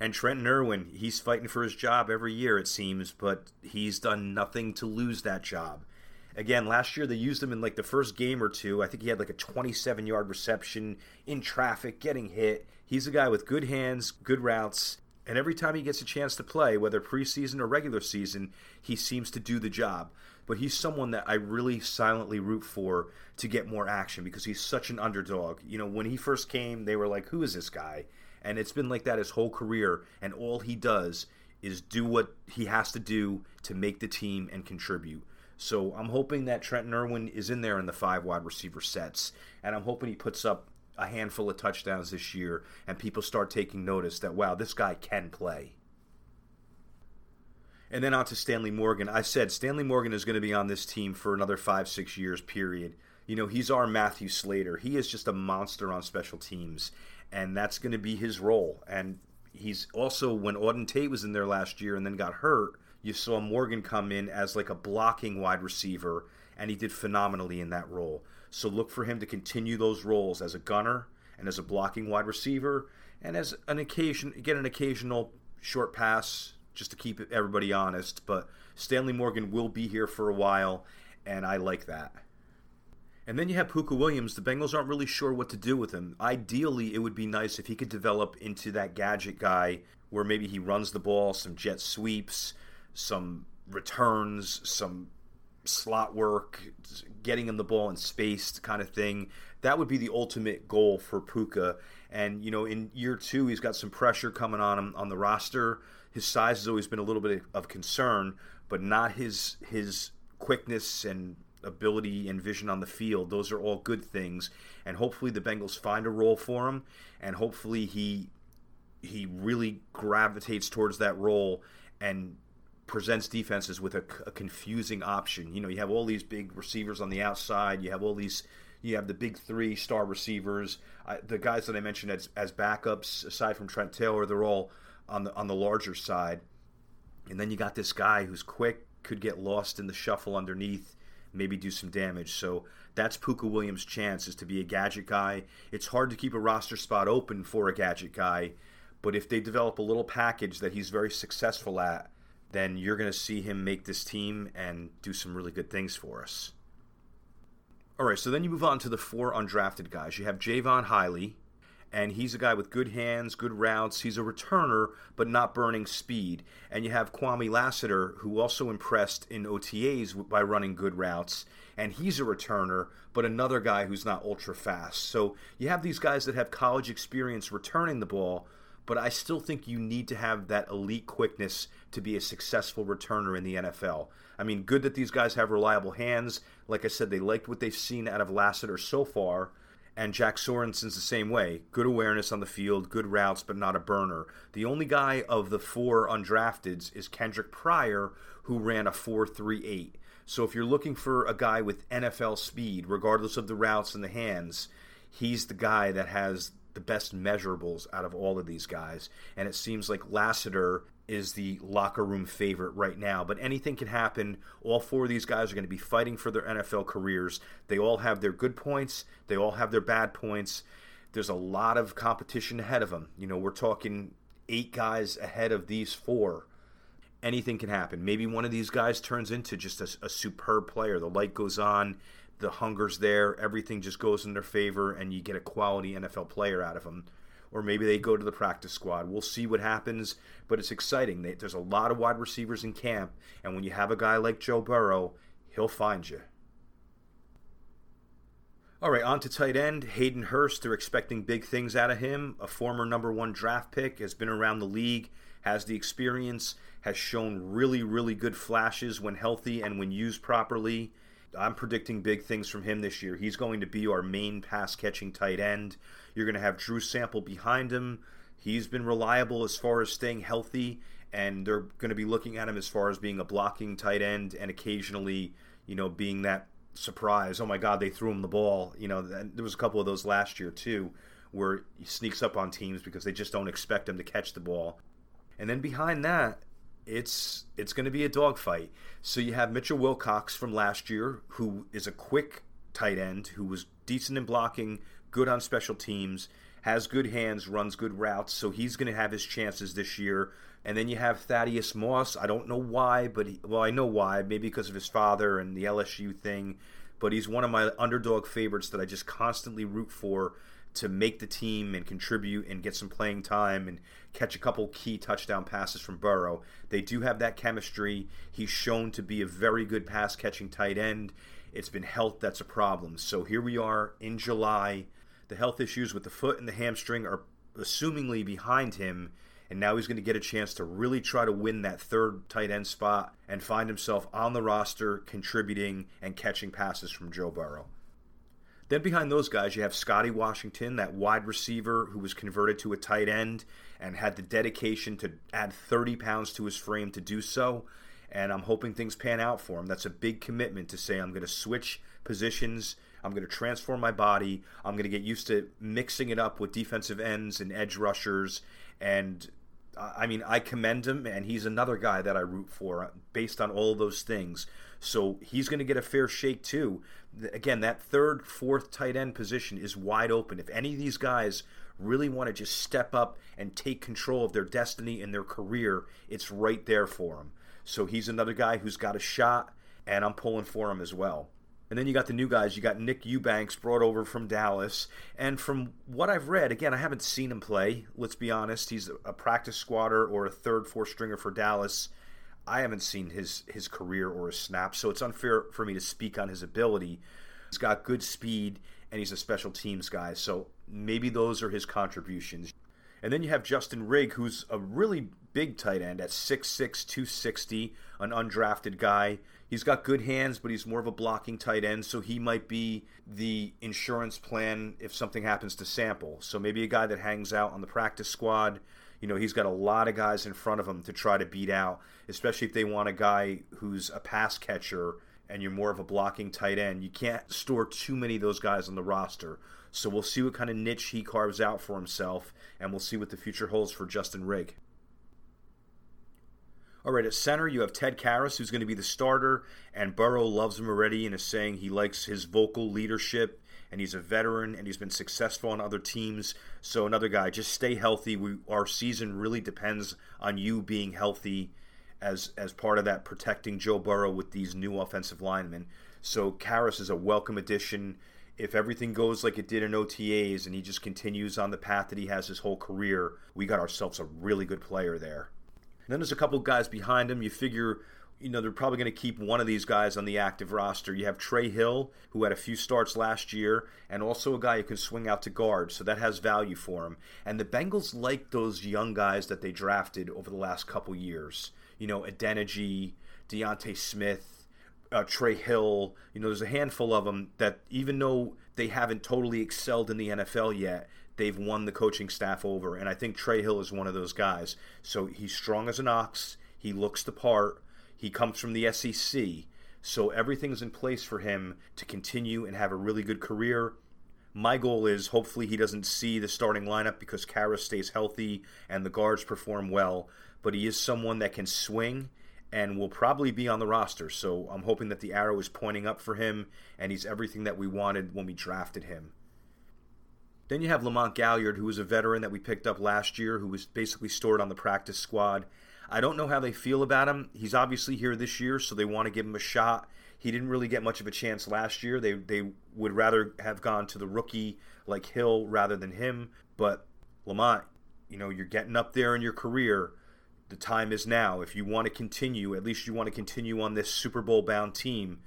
And Trenton Irwin, he's fighting for his job every year, it seems, but he's done nothing to lose that job. Again, last year they used him in like the first game or two. I think he had like a 27 yard reception in traffic, getting hit. He's a guy with good hands, good routes, and every time he gets a chance to play, whether preseason or regular season, he seems to do the job. But he's someone that I really silently root for to get more action because he's such an underdog. You know, when he first came, they were like, who is this guy? And it's been like that his whole career. And all he does is do what he has to do to make the team and contribute. So I'm hoping that Trenton Irwin is in there in the five wide receiver sets. And I'm hoping he puts up a handful of touchdowns this year and people start taking notice that, wow, this guy can play. And then on to Stanley Morgan. I said Stanley Morgan is going to be on this team for another five, six years, period. You know, he's our Matthew Slater. He is just a monster on special teams, and that's going to be his role. And he's also, when Auden Tate was in there last year and then got hurt, you saw Morgan come in as like a blocking wide receiver, and he did phenomenally in that role. So look for him to continue those roles as a gunner and as a blocking wide receiver, and as an occasion get an occasional short pass just to keep everybody honest. But Stanley Morgan will be here for a while, and I like that. And then you have Pooka Williams. The Bengals aren't really sure what to do with him. Ideally, it would be nice if he could develop into that gadget guy where maybe he runs the ball, some jet sweeps, some returns, some slot work, getting him the ball in space kind of thing. That would be the ultimate goal for Pooka. And, you know, in year two, he's got some pressure coming on him on the roster. His size has always been a little bit of concern, but not his his quickness and ability and vision on the field. Those are all good things. And hopefully the Bengals find a role for him and hopefully he he really gravitates towards that role and presents defenses with a, a, confusing option. You know, you have all these big receivers on the outside. You have all these. You have the big three star receivers. I, the guys that I mentioned as, as backups, aside from Trent Taylor, they're all on the on the larger side. And then you got this guy who's quick, could get lost in the shuffle underneath, maybe do some damage. So that's Pooka Williams' chance is to be a gadget guy. It's hard to keep a roster spot open for a gadget guy, but if they develop a little package that he's very successful at, then you're going to see him make this team and do some really good things for us. All right, so then you move on to the four undrafted guys. You have Jaivon Heiligh, and he's a guy with good hands, good routes. He's a returner, but not burning speed. And you have Kwamie Lassiter, who also impressed in OTAs by running good routes, and he's a returner, but another guy who's not ultra fast. So you have these guys that have college experience returning the ball, but I still think you need to have that elite quickness to be a successful returner in the NFL. I mean, good that these guys have reliable hands. Like I said, they liked what they've seen out of Lassiter so far. And Jack Sorenson's the same way. Good awareness on the field, good routes, but not a burner. The only guy of the four undrafteds is Kendric Pryor, who ran a 4.38. So if you're looking for a guy with NFL speed, regardless of the routes and the hands, he's the guy that has the best measurables out of all of these guys. And it seems like Lassiter is the locker room favorite right now. But anything can happen. All four of these guys are going to be fighting for their NFL careers. They all have their good points, they all have their bad points. There's a lot of competition ahead of them. You know, we're talking eight guys ahead of these four. Anything can happen. Maybe one of these guys turns into just a, a superb player. The light goes on, the hunger's there, everything just goes in their favor, and you get a quality NFL player out of them or maybe they go to the practice squad. We'll see what happens, but it's exciting. There's a lot of wide receivers in camp, and when you have a guy like Joe Burrow, he'll find you. All right, on to tight end. Hayden Hurst, they're expecting big things out of him. A former number one draft pick, has been around the league, has the experience, has shown really, really good flashes when healthy and when used properly. I'm predicting big things from him this year. He's going to be our main pass catching tight end. You're going to have Drew Sample behind him. He's been reliable as far as staying healthy, and they're going to be looking at him as far as being a blocking tight end and occasionally, you know, being that surprise. Oh my God, they threw him the ball. You know, there was a couple of those last year too, where he sneaks up on teams because they just don't expect him to catch the ball. And then behind that, it's it's going to be a dogfight. So you have Mitchell Wilcox from last year, who is a quick tight end who was decent in blocking, good on special teams, has good hands, runs good routes. So he's going to have his chances this year. And then you have Thaddeus Moss. I don't know why, but he, well, I know why. Maybe because of his father and the LSU thing. But he's one of my underdog favorites that I just constantly root for to make the team and contribute and get some playing time and catch a couple key touchdown passes from Burrow. They do have that chemistry. He's shown to be a very good pass catching tight end. It's been health that's a problem. So here we are in July. The health issues with the foot and the hamstring are assumingly behind him. And now he's going to get a chance to really try to win that third tight end spot and find himself on the roster, contributing and catching passes from Joe Burrow. Then behind those guys, you have Scotty Washington, that wide receiver who was converted to a tight end and had the dedication to add 30 pounds to his frame to do so. And I'm hoping things pan out for him. That's a big commitment to say I'm going to switch positions. I'm going to transform my body. I'm going to get used to mixing it up with defensive ends and edge rushers. And I mean, I commend him, and he's another guy that I root for uh, based on all those things. So he's going to get a fair shake too. Again, that third, fourth tight end position is wide open. If any of these guys really want to just step up and take control of their destiny and their career, it's right there for them. So he's another guy who's got a shot, and I'm pulling for him as well. And then you got the new guys. You got Nick Eubanks brought over from Dallas. And from what I've read, again, I haven't seen him play. Let's be honest. He's a practice squatter or a third, fourth stringer for Dallas. I haven't seen his his career or his snaps, so it's unfair for me to speak on his ability. He's got good speed and he's a special teams guy, so maybe those are his contributions. And then you have Justin Rigg, who's a really big tight end at 6'6, 260, an undrafted guy. He's got good hands, but he's more of a blocking tight end, so he might be the insurance plan if something happens to Sample. So maybe a guy that hangs out on the practice squad you know, he's got a lot of guys in front of him to try to beat out, especially if they want a guy who's a pass catcher and you're more of a blocking tight end. You can't store too many of those guys on the roster. So we'll see what kind of niche he carves out for himself, and we'll see what the future holds for Justin Rigg. All right, at center, you have Ted Karras, who's going to be the starter, and Burrow loves him already and is saying he likes his vocal leadership and he's a veteran and he's been successful on other teams. So another guy, just stay healthy. We our season really depends on you being healthy as as part of that protecting Joe Burrow with these new offensive linemen. So Karras is a welcome addition. If everything goes like it did in OTAs and he just continues on the path that he has his whole career, we got ourselves a really good player there. Then there's a couple guys behind him. You figure you know, they're probably going to keep one of these guys on the active roster. You have Trey Hill, who had a few starts last year, and also a guy who can swing out to guard, so that has value for him. And the Bengals like those young guys that they drafted over the last couple years. You know, Adeniji, D'Ante Smith, uh, Trey Hill. You know, there's a handful of them that even though they haven't totally excelled in the NFL yet, they've won the coaching staff over. And I think Trey Hill is one of those guys. So he's strong as an ox. He looks the part he comes from the SEC, so everything's in place for him to continue and have a really good career. My goal is hopefully he doesn't see the starting lineup because Kara stays healthy and the guards perform well, but he is someone that can swing and will probably be on the roster. So I'm hoping that the arrow is pointing up for him and he's everything that we wanted when we drafted him. Then you have Lamont Gaillard, who was a veteran that we picked up last year, who was basically stored on the practice squad. I don't know how they feel about him. He's obviously here this year, so they want to give him a shot. He didn't really get much of a chance last year. They they would rather have gone to the rookie like Hill rather than him. But Lamont, you know, you're getting up there in your career. The time is now. If you want to continue, at least you want to continue on this Super Bowl bound team,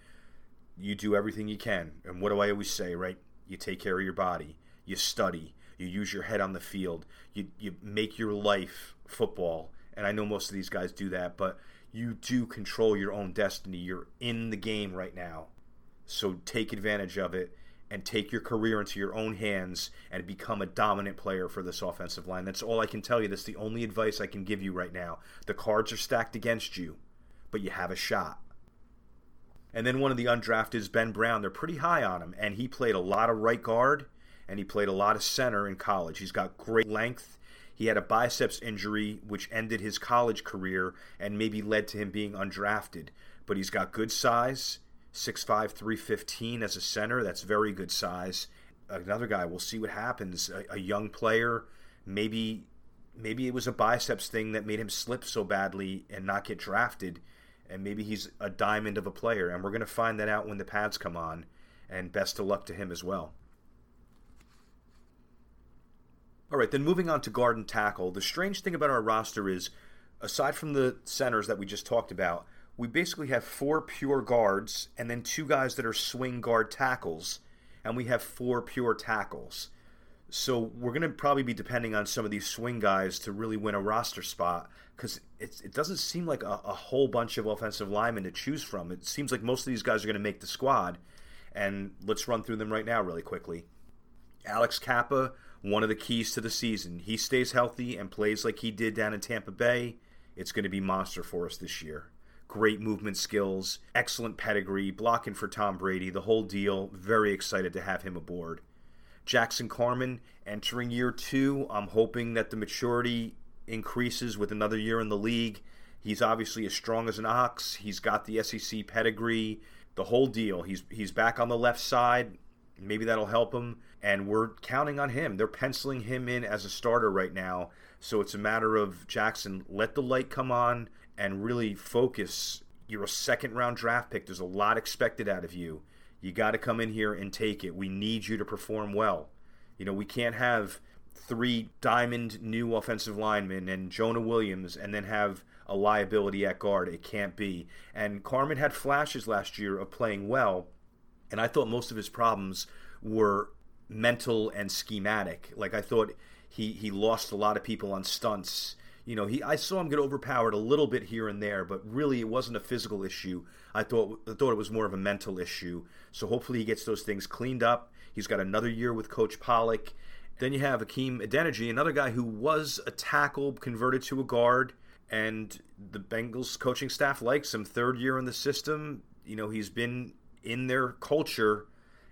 you do everything you can. And what do I always say, right? you take care of your body, you study, you use your head on the field, you, you make your life football. And I know most of these guys do that, but you do control your own destiny. You're in the game right now. So take advantage of it and take your career into your own hands and become a dominant player for this offensive line. That's all I can tell you. That's the only advice I can give you right now. The cards are stacked against you, but you have a shot. And then one of the undrafted is Ben Brown. They're pretty high on him, and he played a lot of right guard and he played a lot of center in college. He's got great length. He had a biceps injury which ended his college career and maybe led to him being undrafted. But he's got good size 6'5, 315 as a center. That's very good size. Another guy, we'll see what happens. A, a, young player, maybe maybe it was a biceps thing that made him slip so badly and not get drafted. And maybe he's a diamond of a player. And we're going to find that out when the pads come on. And best of luck to him as well. All right, then moving on to guard and tackle. The strange thing about our roster is, aside from the centers that we just talked about, we basically have four pure guards and then two guys that are swing guard tackles, and we have four pure tackles. So we're going to probably be depending on some of these swing guys to really win a roster spot because it doesn't seem like a, a, whole bunch of offensive linemen to choose from. It seems like most of these guys are going to make the squad, and let's run through them right now really quickly. Alex Cappa, one of the keys to the season. He stays healthy and plays like he did down in Tampa Bay. It's going to be monster for us this year great movement skills, excellent pedigree, blocking for Tom Brady, the whole deal. Very excited to have him aboard. Jackson Carman entering year two. I'm hoping that the maturity increases with another year in the league. He's obviously as strong as an ox. He's got the SEC pedigree, the whole deal. He's he's back on the left side. Maybe that'll help him. And we're counting on him. They're penciling him in as a starter right now. So it's a matter of Jackson, let the light come on and really focus. You're a second round draft pick. There's a lot expected out of you. You got to come in here and take it. We need you to perform well. You know, we can't have three diamond new offensive linemen and Jonah Williams and then have a liability at guard. It can't be. And Carman had flashes last year of playing well, and I thought most of his problems were mental and schematic. Like I thought he he lost a lot of people on stunts you know, he I saw him get overpowered a little bit here and there, but really it wasn't a physical issue. I thought I thought it was more of a mental issue. So hopefully he gets those things cleaned up. He's got another year with Coach Pollock. Then you have Hakeem Adeniji, another guy who was a tackle converted to a guard, and the Bengals coaching staff likes him. Third year in the system, you know, he's been in their culture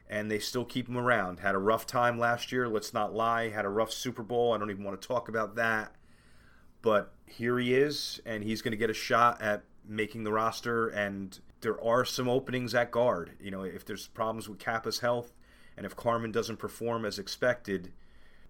and they still keep him around. Had a rough time last year, let's not lie. Had a rough Super Bowl. I don't even want to talk about that. But here he is, and he's going to get a shot at making the roster. And there are some openings at guard. You know, if there's problems with Cappa's health, and if Carman doesn't perform as expected,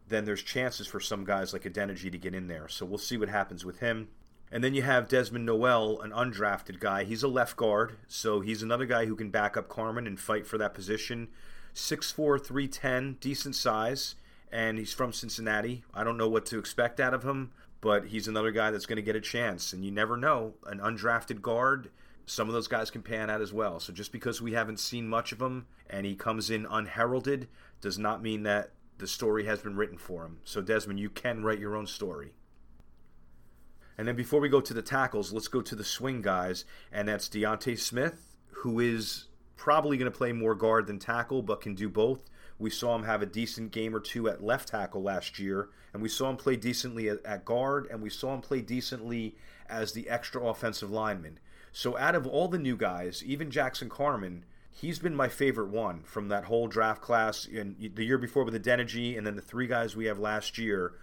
then there's chances for some guys like Adeniji to get in there. So we'll see what happens with him. And then you have Desmond Noel, an undrafted guy. He's a left guard, so he's another guy who can back up Carman and fight for that position. 6'4, 310, decent size, and he's from Cincinnati. I don't know what to expect out of him but he's another guy that's going to get a chance. And you never know. An undrafted guard, some of those guys can pan out as well. So just because we haven't seen much of him and he comes in unheralded does not mean that the story has been written for him. So, Desmond, you can write your own story. And then before we go to the tackles, let's go to the swing guys, and that's D'Ante Smith, who is probably going to play more guard than tackle, but can do both. We saw him have a decent game or two at left tackle last year, and we saw him play decently at, guard, and we saw him play decently as the extra offensive lineman. So, out of all the new guys, even Jackson Carman, he's been my favorite one from that whole draft class. And the year before with the Adeniji, and then the three guys we have last year.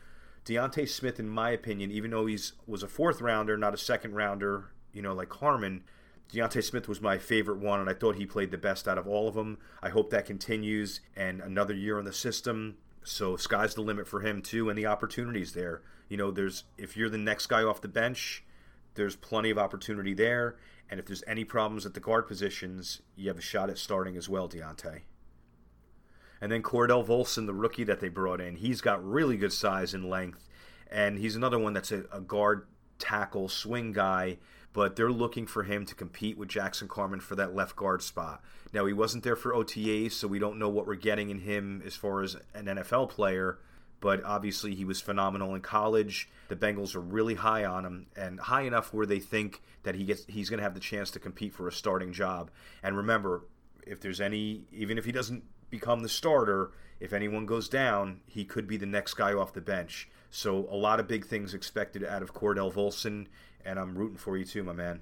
D'Ante Smith, in my opinion, even though he's was a fourth rounder, not a second rounder, you know, like Carman, D'Ante Smith was my favorite one, and I thought he played the best out of all of them. I hope that continues and another year in the system. So sky's the limit for him too, and the opportunities there. You know, there's if you're the next guy off the bench, there's plenty of opportunity there. And if there's any problems at the guard positions, you have a shot at starting as well, D'Ante. And then Cordell Volson, the rookie that they brought in, he's got really good size and length, and he's another one that's a, a guard tackle, swing guy, but they're looking for him to compete with Jackson Carman for that left guard spot. Now, he wasn't there for OTAs, so we don't know what we're getting in him as far as an NFL player, but obviously he was phenomenal in college. The Bengals are really high on him and high enough where they think that he gets he's going to have the chance to compete for a starting job. And remember, if there's any even if he doesn't become the starter, if anyone goes down, he could be the next guy off the bench. So a lot of big things expected out of Cordell Volson, and I'm rooting for you too, my man.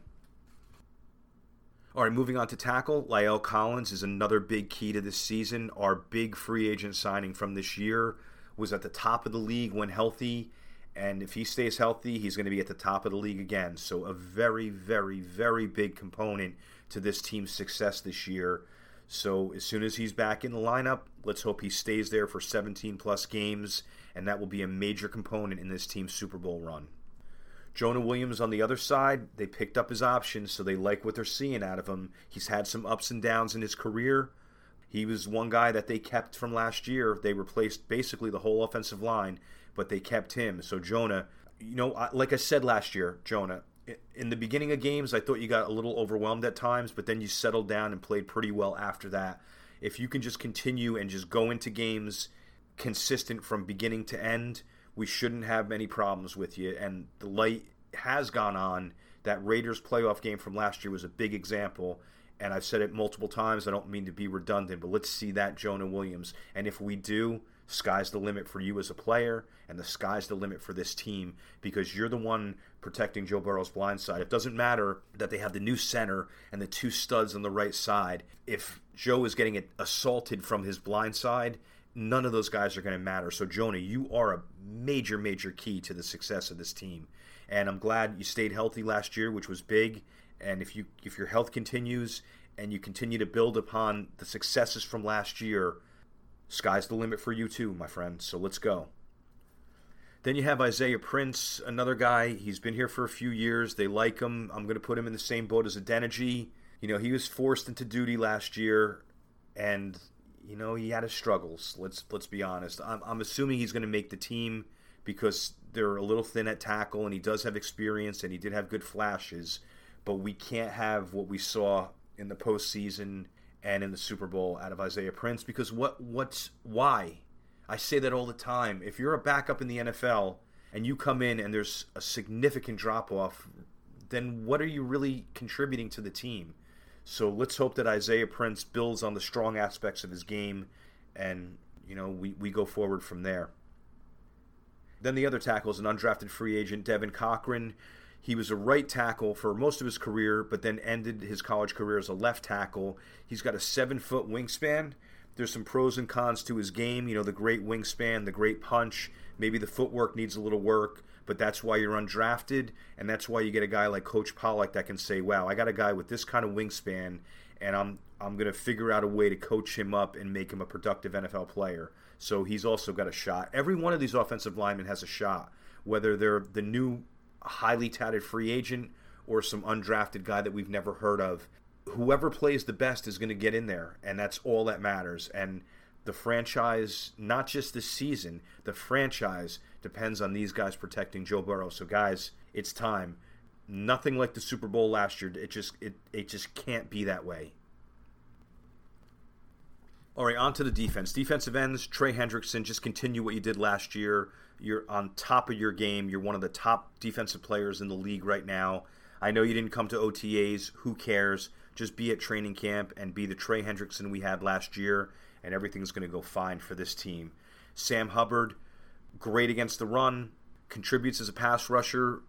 All right, moving on to tackle. La'el Collins is another big key to this season. Our big free agent signing from this year was at the top of the league when healthy, and if he stays healthy, he's going to be at the top of the league again. So, a very, very, very big component to this team's success this year. So, as soon as he's back in the lineup, let's hope he stays there for 17 plus games, and that will be a major component in this team's Super Bowl run. Jonah Williams on the other side, they picked up his options, so they like what they're seeing out of him. He's had some ups and downs in his career. He was one guy that they kept from last year. They replaced basically the whole offensive line, but they kept him. So Jonah, you know, like I said last year, Jonah, in the beginning of games, I thought you got a little overwhelmed at times, but then you settled down and played pretty well after that. If you can just continue and just go into games consistent from beginning to end, we shouldn't have many problems with you. And the light has gone on. That Raiders playoff game from last year was a big example. And I've said it multiple times. I don't mean to be redundant, but let's see that Jonah Williams. And if we do, sky's the limit for you as a player, and the sky's the limit for this team because you're the one protecting Joe Burrow's blind side. It doesn't matter that they have the new center and the two studs on the right side. If Joe is getting assaulted from his blind side, none of those guys are going to matter. So, Jonah, you are a major, major key to the success of this team. And I'm glad you stayed healthy last year, which was big. And if you if your health continues and you continue to build upon the successes from last year, sky's the limit for you too, my friend. So let's go. Then you have Isaiah Prince, another guy. He's been here for a few years. They like him. I'm going to put him in the same boat as Adeniji. You know, he was forced into duty last year, and you know he had his struggles. Let's let's be honest. I'm, I'm assuming he's going to make the team because they're a little thin at tackle, and he does have experience, and he did have good flashes. But we can't have what we saw in the postseason and in the Super Bowl out of Isaiah Prince because what what's why? I say that all the time. If you're a backup in the NFL and you come in and there's a significant drop off, then what are you really contributing to the team? So let's hope that Isaiah Prince builds on the strong aspects of his game and you know we, we go forward from there. Then the other tackle is an undrafted free agent, Devin Cochran. He was a right tackle for most of his career, but then ended his college career as a left tackle. He's got a seven foot wingspan. There's some pros and cons to his game. You know, the great wingspan, the great punch. Maybe the footwork needs a little work, but that's why you're undrafted, and that's why you get a guy like Coach Pollock that can say, "Wow, I got a guy with this kind of wingspan, and I'm I'm going to figure out a way to coach him up and make him a productive NFL player." So he's also got a shot. Every one of these offensive linemen has a shot, whether they're the new highly touted free agent or some undrafted guy that we've never heard of. Whoever plays the best is going to get in there, and that's all that matters. And the franchise, not just this season, the franchise depends on these guys protecting Joe Burrow. So, guys, it's time. Nothing like the Super Bowl last year. It just it it just can't be that way. All right, on to the defense. Defensive ends, Trey Hendrickson, just continue what you did last year. You're on top of your game. You're one of the top defensive players in the league right now. I know you didn't come to OTAs. Who cares? Just be at training camp and be the Trey Hendrickson we had last year, and everything's going to go fine for this team. Sam Hubbard, great against the run, contributes as a pass rusher.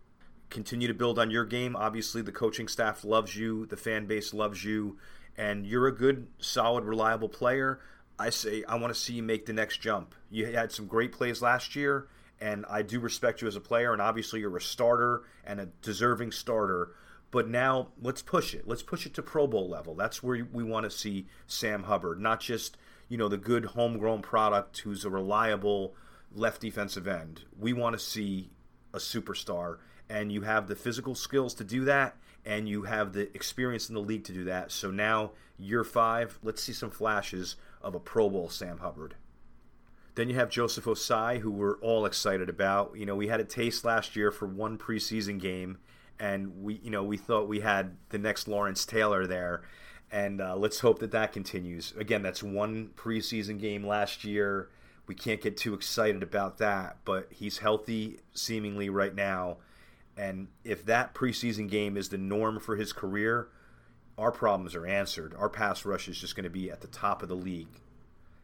Continue to build on your game. Obviously, the coaching staff loves you, the fan base loves you and you're a good, solid, reliable player, I say I want to see you make the next jump. You had some great plays last year, and I do respect you as a player, and obviously you're a starter and a deserving starter. But now let's push it. Let's push it to Pro Bowl level. That's where we want to see Sam Hubbard, not just you know the good homegrown product who's a reliable left defensive end. We want to see a superstar, and you have the physical skills to do that and you have the experience in the league to do that. So now, year five, let's see some flashes of a Pro Bowl Sam Hubbard. Then you have Joseph Ossai, who we're all excited about. You know, we had a taste last year for one preseason game, and we, you know, we thought we had the next Lawrence Taylor there, and uh, let's hope that that continues. Again, that's one preseason game last year. We can't get too excited about that, but he's healthy seemingly right now, and if that preseason game is the norm for his career, our problems are answered. Our pass rush is just going to be at the top of the league.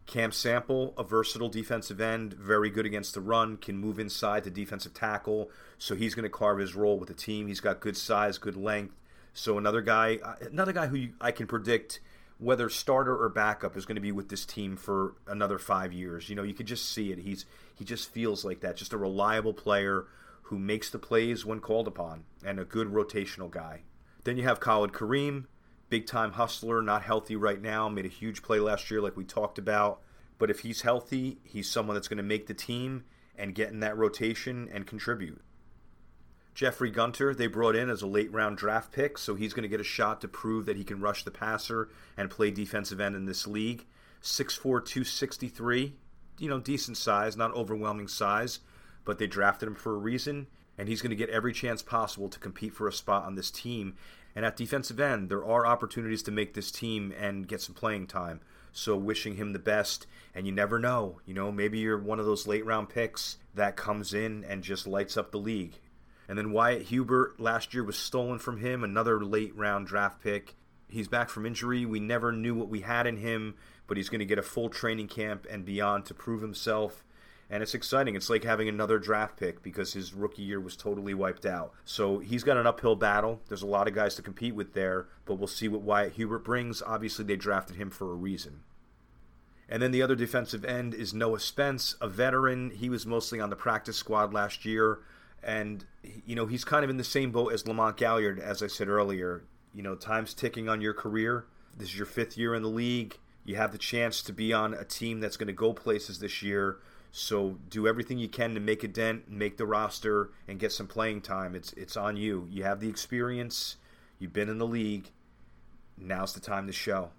Cam Sample, a versatile defensive end, very good against the run, can move inside to defensive tackle, so he's going to carve his role with the team. He's got good size, good length. So another guy, another guy who I can predict whether starter or backup is going to be with this team for another five years. You know, you could just see it. He's he just feels like that, just a reliable player who makes the plays when called upon, and a good rotational guy. Then you have Khalid Kareem, big time hustler, not healthy right now, made a huge play last year, like we talked about. But if he's healthy, he's someone that's going to make the team and get in that rotation and contribute. Jeffrey Gunter, they brought in as a late round draft pick, so he's going to get a shot to prove that he can rush the passer and play defensive end in this league. 6'4, 263, you know, decent size, not overwhelming size, but they drafted him for a reason, and he's going to get every chance possible to compete for a spot on this team and at defensive end, there are opportunities to make this team and get some playing time. So wishing him the best. And you never know. You know, maybe you're one of those late round picks that comes in and just lights up the league. And then Wyatt Hubert last year was stolen from him, another late round draft pick. He's back from injury. We never knew what we had in him, but he's going to get a full training camp and beyond to prove himself and it's exciting. It's like having another draft pick because his rookie year was totally wiped out. So he's got an uphill battle. There's a lot of guys to compete with there, but we'll see what Wyatt Hubert brings. Obviously, they drafted him for a reason. And then the other defensive end is Noah Spence, a veteran. He was mostly on the practice squad last year. And, you know, he's kind of in the same boat as Lamont Gaillard, as I said earlier. You know, time's ticking on your career. This is your fifth year in the league. You have the chance to be on a team that's going to go places this year. So do everything you can to make a dent, make the roster, and get some playing time. It's it's on you. You have the experience. You've been in the league. Now's the time to show.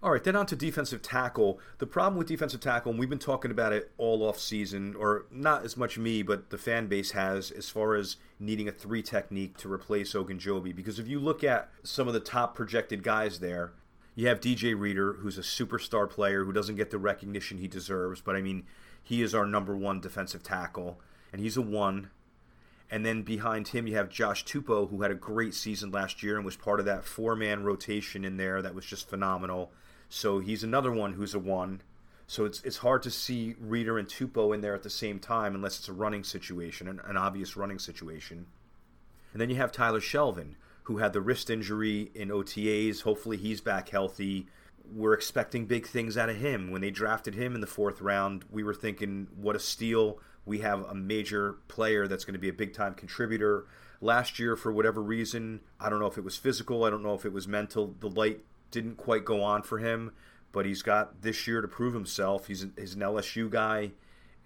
All right, then on to defensive tackle. The problem with defensive tackle, and we've been talking about it all off season, or not as much me, but the fan base has, as far as needing a three technique to replace Ogunjobi. Because if you look at some of the top projected guys there, you have DJ Reader, who's a superstar player who doesn't get the recognition he deserves, but I mean, he is our number one defensive tackle, and he's a one. And then behind him, you have Josh Tupou, who had a great season last year and was part of that four man rotation in there that was just phenomenal. So he's another one who's a one. So it's it's hard to see Reader and Tupou in there at the same time unless it's a running situation, an, an obvious running situation. And then you have Tyler Shelvin, who had the wrist injury in OTAs. Hopefully, he's back healthy. We're expecting big things out of him. When they drafted him in the fourth round, we were thinking, what a steal. We have a major player that's going to be a big time contributor. Last year, for whatever reason, I don't know if it was physical, I don't know if it was mental, the light didn't quite go on for him, but he's got this year to prove himself. He's, he's an LSU guy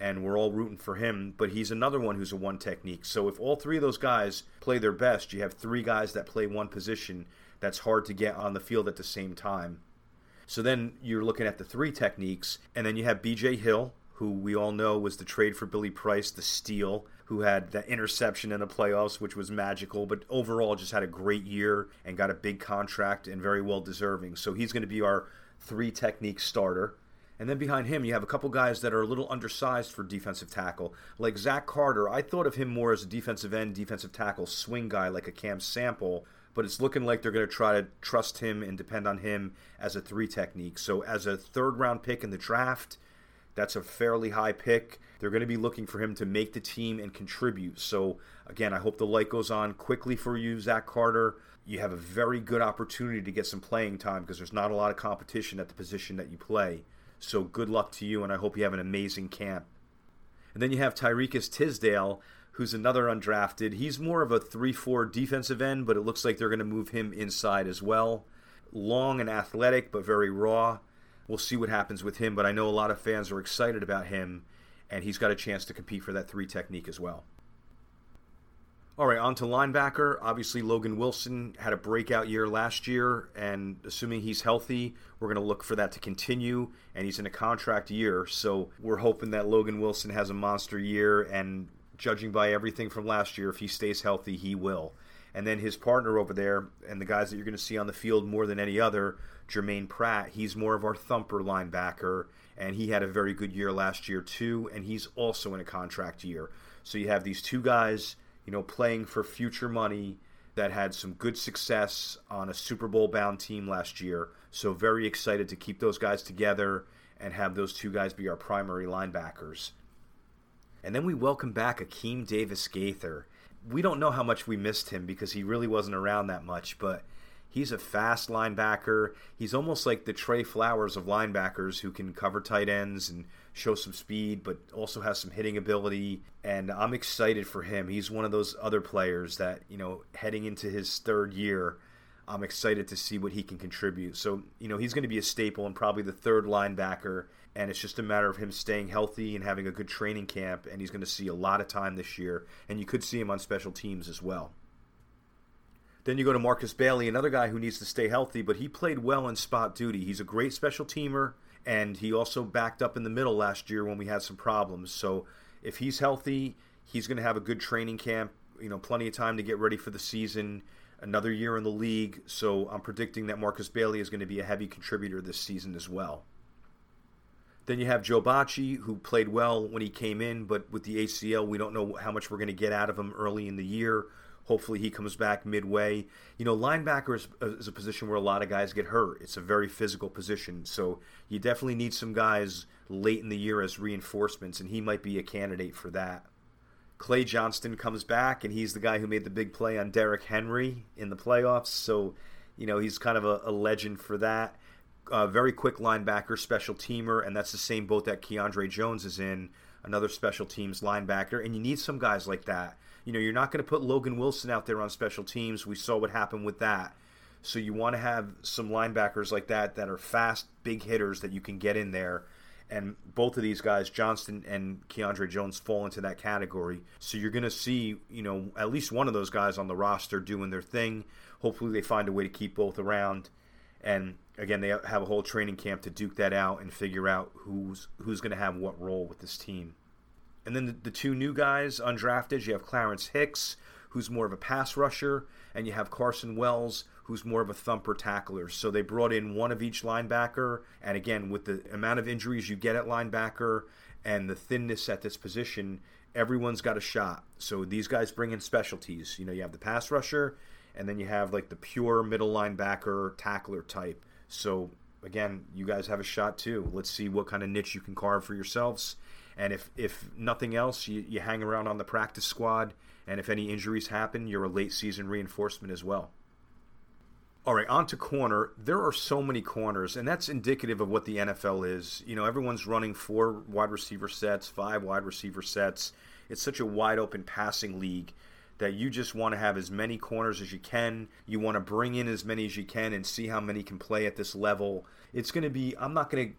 and we're all rooting for him. But he's another one who's a one technique. So if all three of those guys play their best, you have three guys that play one position that's hard to get on the field at the same time. So then you're looking at the three techniques, and then you have BJ Hill, who we all know was the trade for Billy Price, the steal, who had that interception in the playoffs, which was magical, but overall just had a great year and got a big contract and very well deserving. So he's going to be our three technique starter. And then behind him, you have a couple guys that are a little undersized for defensive tackle, like Zach Carter. I thought of him more as a defensive end, defensive tackle, swing guy, like a Cam Sample. But it's looking like they're going to try to trust him and depend on him as a three technique. So, as a third round pick in the draft, that's a fairly high pick. They're going to be looking for him to make the team and contribute. So, again, I hope the light goes on quickly for you, Zach Carter. You have a very good opportunity to get some playing time because there's not a lot of competition at the position that you play. So good luck to you, and I hope you have an amazing camp. And then you have Tariqious Tisdale, who's another undrafted. He's more of a 3 4 defensive end, but it looks like they're going to move him inside as well. Long and athletic, but very raw. We'll see what happens with him, but I know a lot of fans are excited about him, and he's got a chance to compete for that three technique as well. All right, on to linebacker. Obviously, Logan Wilson had a breakout year last year, and assuming he's healthy, we're going to look for that to continue. And he's in a contract year, so we're hoping that Logan Wilson has a monster year. And judging by everything from last year, if he stays healthy, he will. And then his partner over there, and the guys that you're going to see on the field more than any other, Germaine Pratt, he's more of our thumper linebacker, and he had a very good year last year, too. And he's also in a contract year. So you have these two guys you know, playing for future money that had some good success on a Super Bowl bound team last year. So very excited to keep those guys together and have those two guys be our primary linebackers. And then we welcome back Akeem Davis Gaither. We don't know how much we missed him because he really wasn't around that much, but he's a fast linebacker. He's almost like the Trey Flowers of linebackers who can cover tight ends and show some speed, but also has some hitting ability. And I'm excited for him. He's one of those other players that, you know, heading into his third year, I'm excited to see what he can contribute. So, you know, he's going to be a staple and probably the third linebacker. And it's just a matter of him staying healthy and having a good training camp. And he's going to see a lot of time this year. And you could see him on special teams as well. Then you go to Markus Bailey, another guy who needs to stay healthy, but he played well in spot duty. He's a great special teamer and he also backed up in the middle last year when we had some problems. So if he's healthy, he's going to have a good training camp. You know, plenty of time to get ready for the season. Another year in the league, so I'm predicting that Markus Bailey is going to be a heavy contributor this season as well. Then you have Joe Bachie, who played well when he came in, but with the ACL, we don't know how much we're going to get out of him early in the year. Hopefully, he comes back midway. You know, linebacker is, is, a position where a lot of guys get hurt. It's a very physical position, so you definitely need some guys late in the year as reinforcements, and he might be a candidate for that. Clay Johnston comes back, and he's the guy who made the big play on Derrick Henry in the playoffs. So, you know, he's kind of a, a legend for that. Uh, very quick linebacker, special teamer, and that's the same boat that Keandre Jones is in, another special teams linebacker. And you need some guys like that you know, you're not going to put Logan Wilson out there on special teams. We saw what happened with that. So you want to have some linebackers like that that are fast, big hitters that you can get in there. And both of these guys, Johnston and Keandre Jones, fall into that category. So you're going to see, you know, at least one of those guys on the roster doing their thing. Hopefully, they find a way to keep both around. And again, they have a whole training camp to duke that out and figure out who's who's going to have what role with this team. And then the, the two new guys undrafted, you have Clarence Hicks, who's more of a pass rusher, and you have Carson Wells, who's more of a thumper tackler. So they brought in one of each linebacker. And again, with the amount of injuries you get at linebacker and the thinness at this position, everyone's got a shot. So these guys bring in specialties. You know, you have the pass rusher, and then you have like the pure middle linebacker tackler type. So again, you guys have a shot too. Let's see what kind of niche you can carve for yourselves. And if, if nothing else, you, you hang around on the practice squad. And if any injuries happen, you're a late season reinforcement as well. All right, on to corner. There are so many corners, and that's indicative of what the NFL is. You know, everyone's running four wide receiver sets, five wide receiver sets. It's such a wide open passing league that you just want to have as many corners as you can. You want to bring in as many as you can and see how many can play at this level. It's going to be, I'm not going to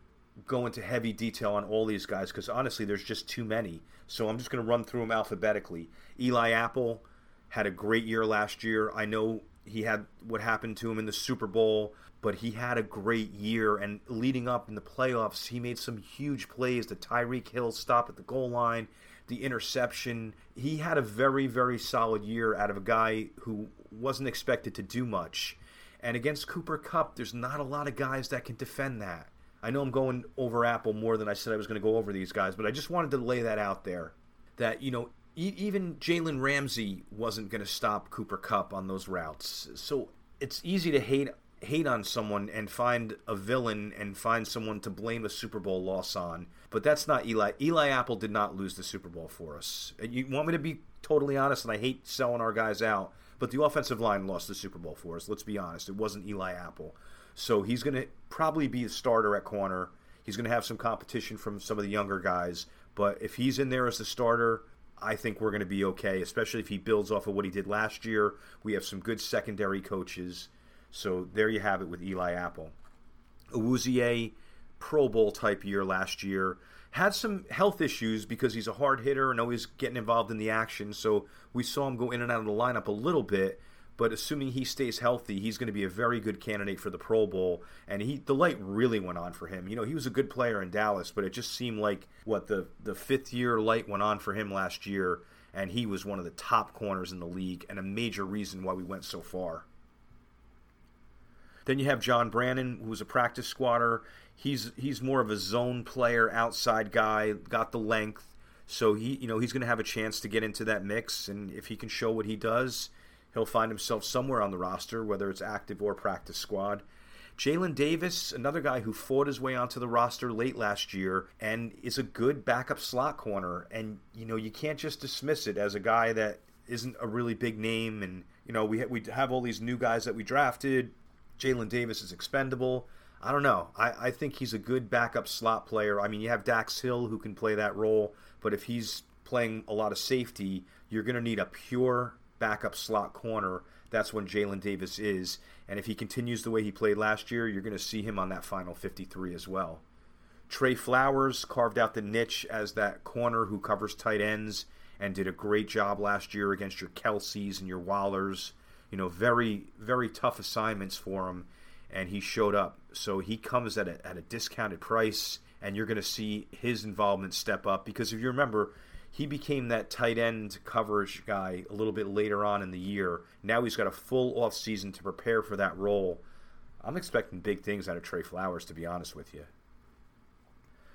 go into heavy detail on all these guys because honestly, there's just too many. So I'm just going to run through them alphabetically. Eli Apple had a great year last year. I know he had what happened to him in the Super Bowl, but he had a great year. And leading up in the playoffs, he made some huge plays. The Tyreek Hill stop at the goal line, the interception. He had a very, very solid year out of a guy who wasn't expected to do much. And against Cooper Kupp, there's not a lot of guys that can defend that. I know I'm going over Apple more than I said I was going to go over these guys, but I just wanted to lay that out there. That, you know, e- even Jalen Ramsey wasn't going to stop Cooper Kupp on those routes. So it's easy to hate hate on someone and find a villain and find someone to blame a Super Bowl loss on. But that's not Eli. Eli Apple did not lose the Super Bowl for us. You want me to be totally honest, and I hate selling our guys out, but the offensive line lost the Super Bowl for us. Let's be honest. It wasn't Eli Apple. So he's going to probably be a starter at corner. He's going to have some competition from some of the younger guys. But if he's in there as the starter, I think we're going to be okay, especially if he builds off of what he did last year. We have some good secondary coaches. So there you have it with Eli Apple. Awuzie, Pro Bowl type year last year. had some health issues because he's a hard hitter and always getting involved in the action. So we saw him go in and out of the lineup a little bit. But assuming he stays healthy, he's going to be a very good candidate for the Pro Bowl. And he, the light really went on for him. You know, he was a good player in Dallas, but it just seemed like what the the fifth year light went on for him last year, and he was one of the top corners in the league and a major reason why we went so far. Then you have John Brannon, who's a practice squatter. He's he's more of a zone player, outside guy, got the length. So he, you know, he's going to have a chance to get into that mix, and if he can show what he does, he'll find himself somewhere on the roster, whether it's active or practice squad. Jalen Davis, another guy who fought his way onto the roster late last year and is a good backup slot corner. And, you know, you can't just dismiss it as a guy that isn't a really big name. And, you know, we, ha- we have all these new guys that we drafted. Jalen Davis is expendable. I don't know. I, I think he's a good backup slot player. I mean, you have Dax Hill who can play that role, but if he's playing a lot of safety, you're going to need a pure backup slot corner. That's when Jalen Davis is. And if he continues the way he played last year, you're going to see him on that final 53 as well. Tre Flowers carved out the niche as that corner who covers tight ends and did a great job last year against your Kelce's and your Wallers. You know, very, very tough assignments for him, and he showed up. So he comes at a, at a discounted price, and you're going to see his involvement step up because if you remember, he became that tight end coverage guy a little bit later on in the year. Now he's got a full off season to prepare for that role. I'm expecting big things out of Tre Flowers, to be honest with you.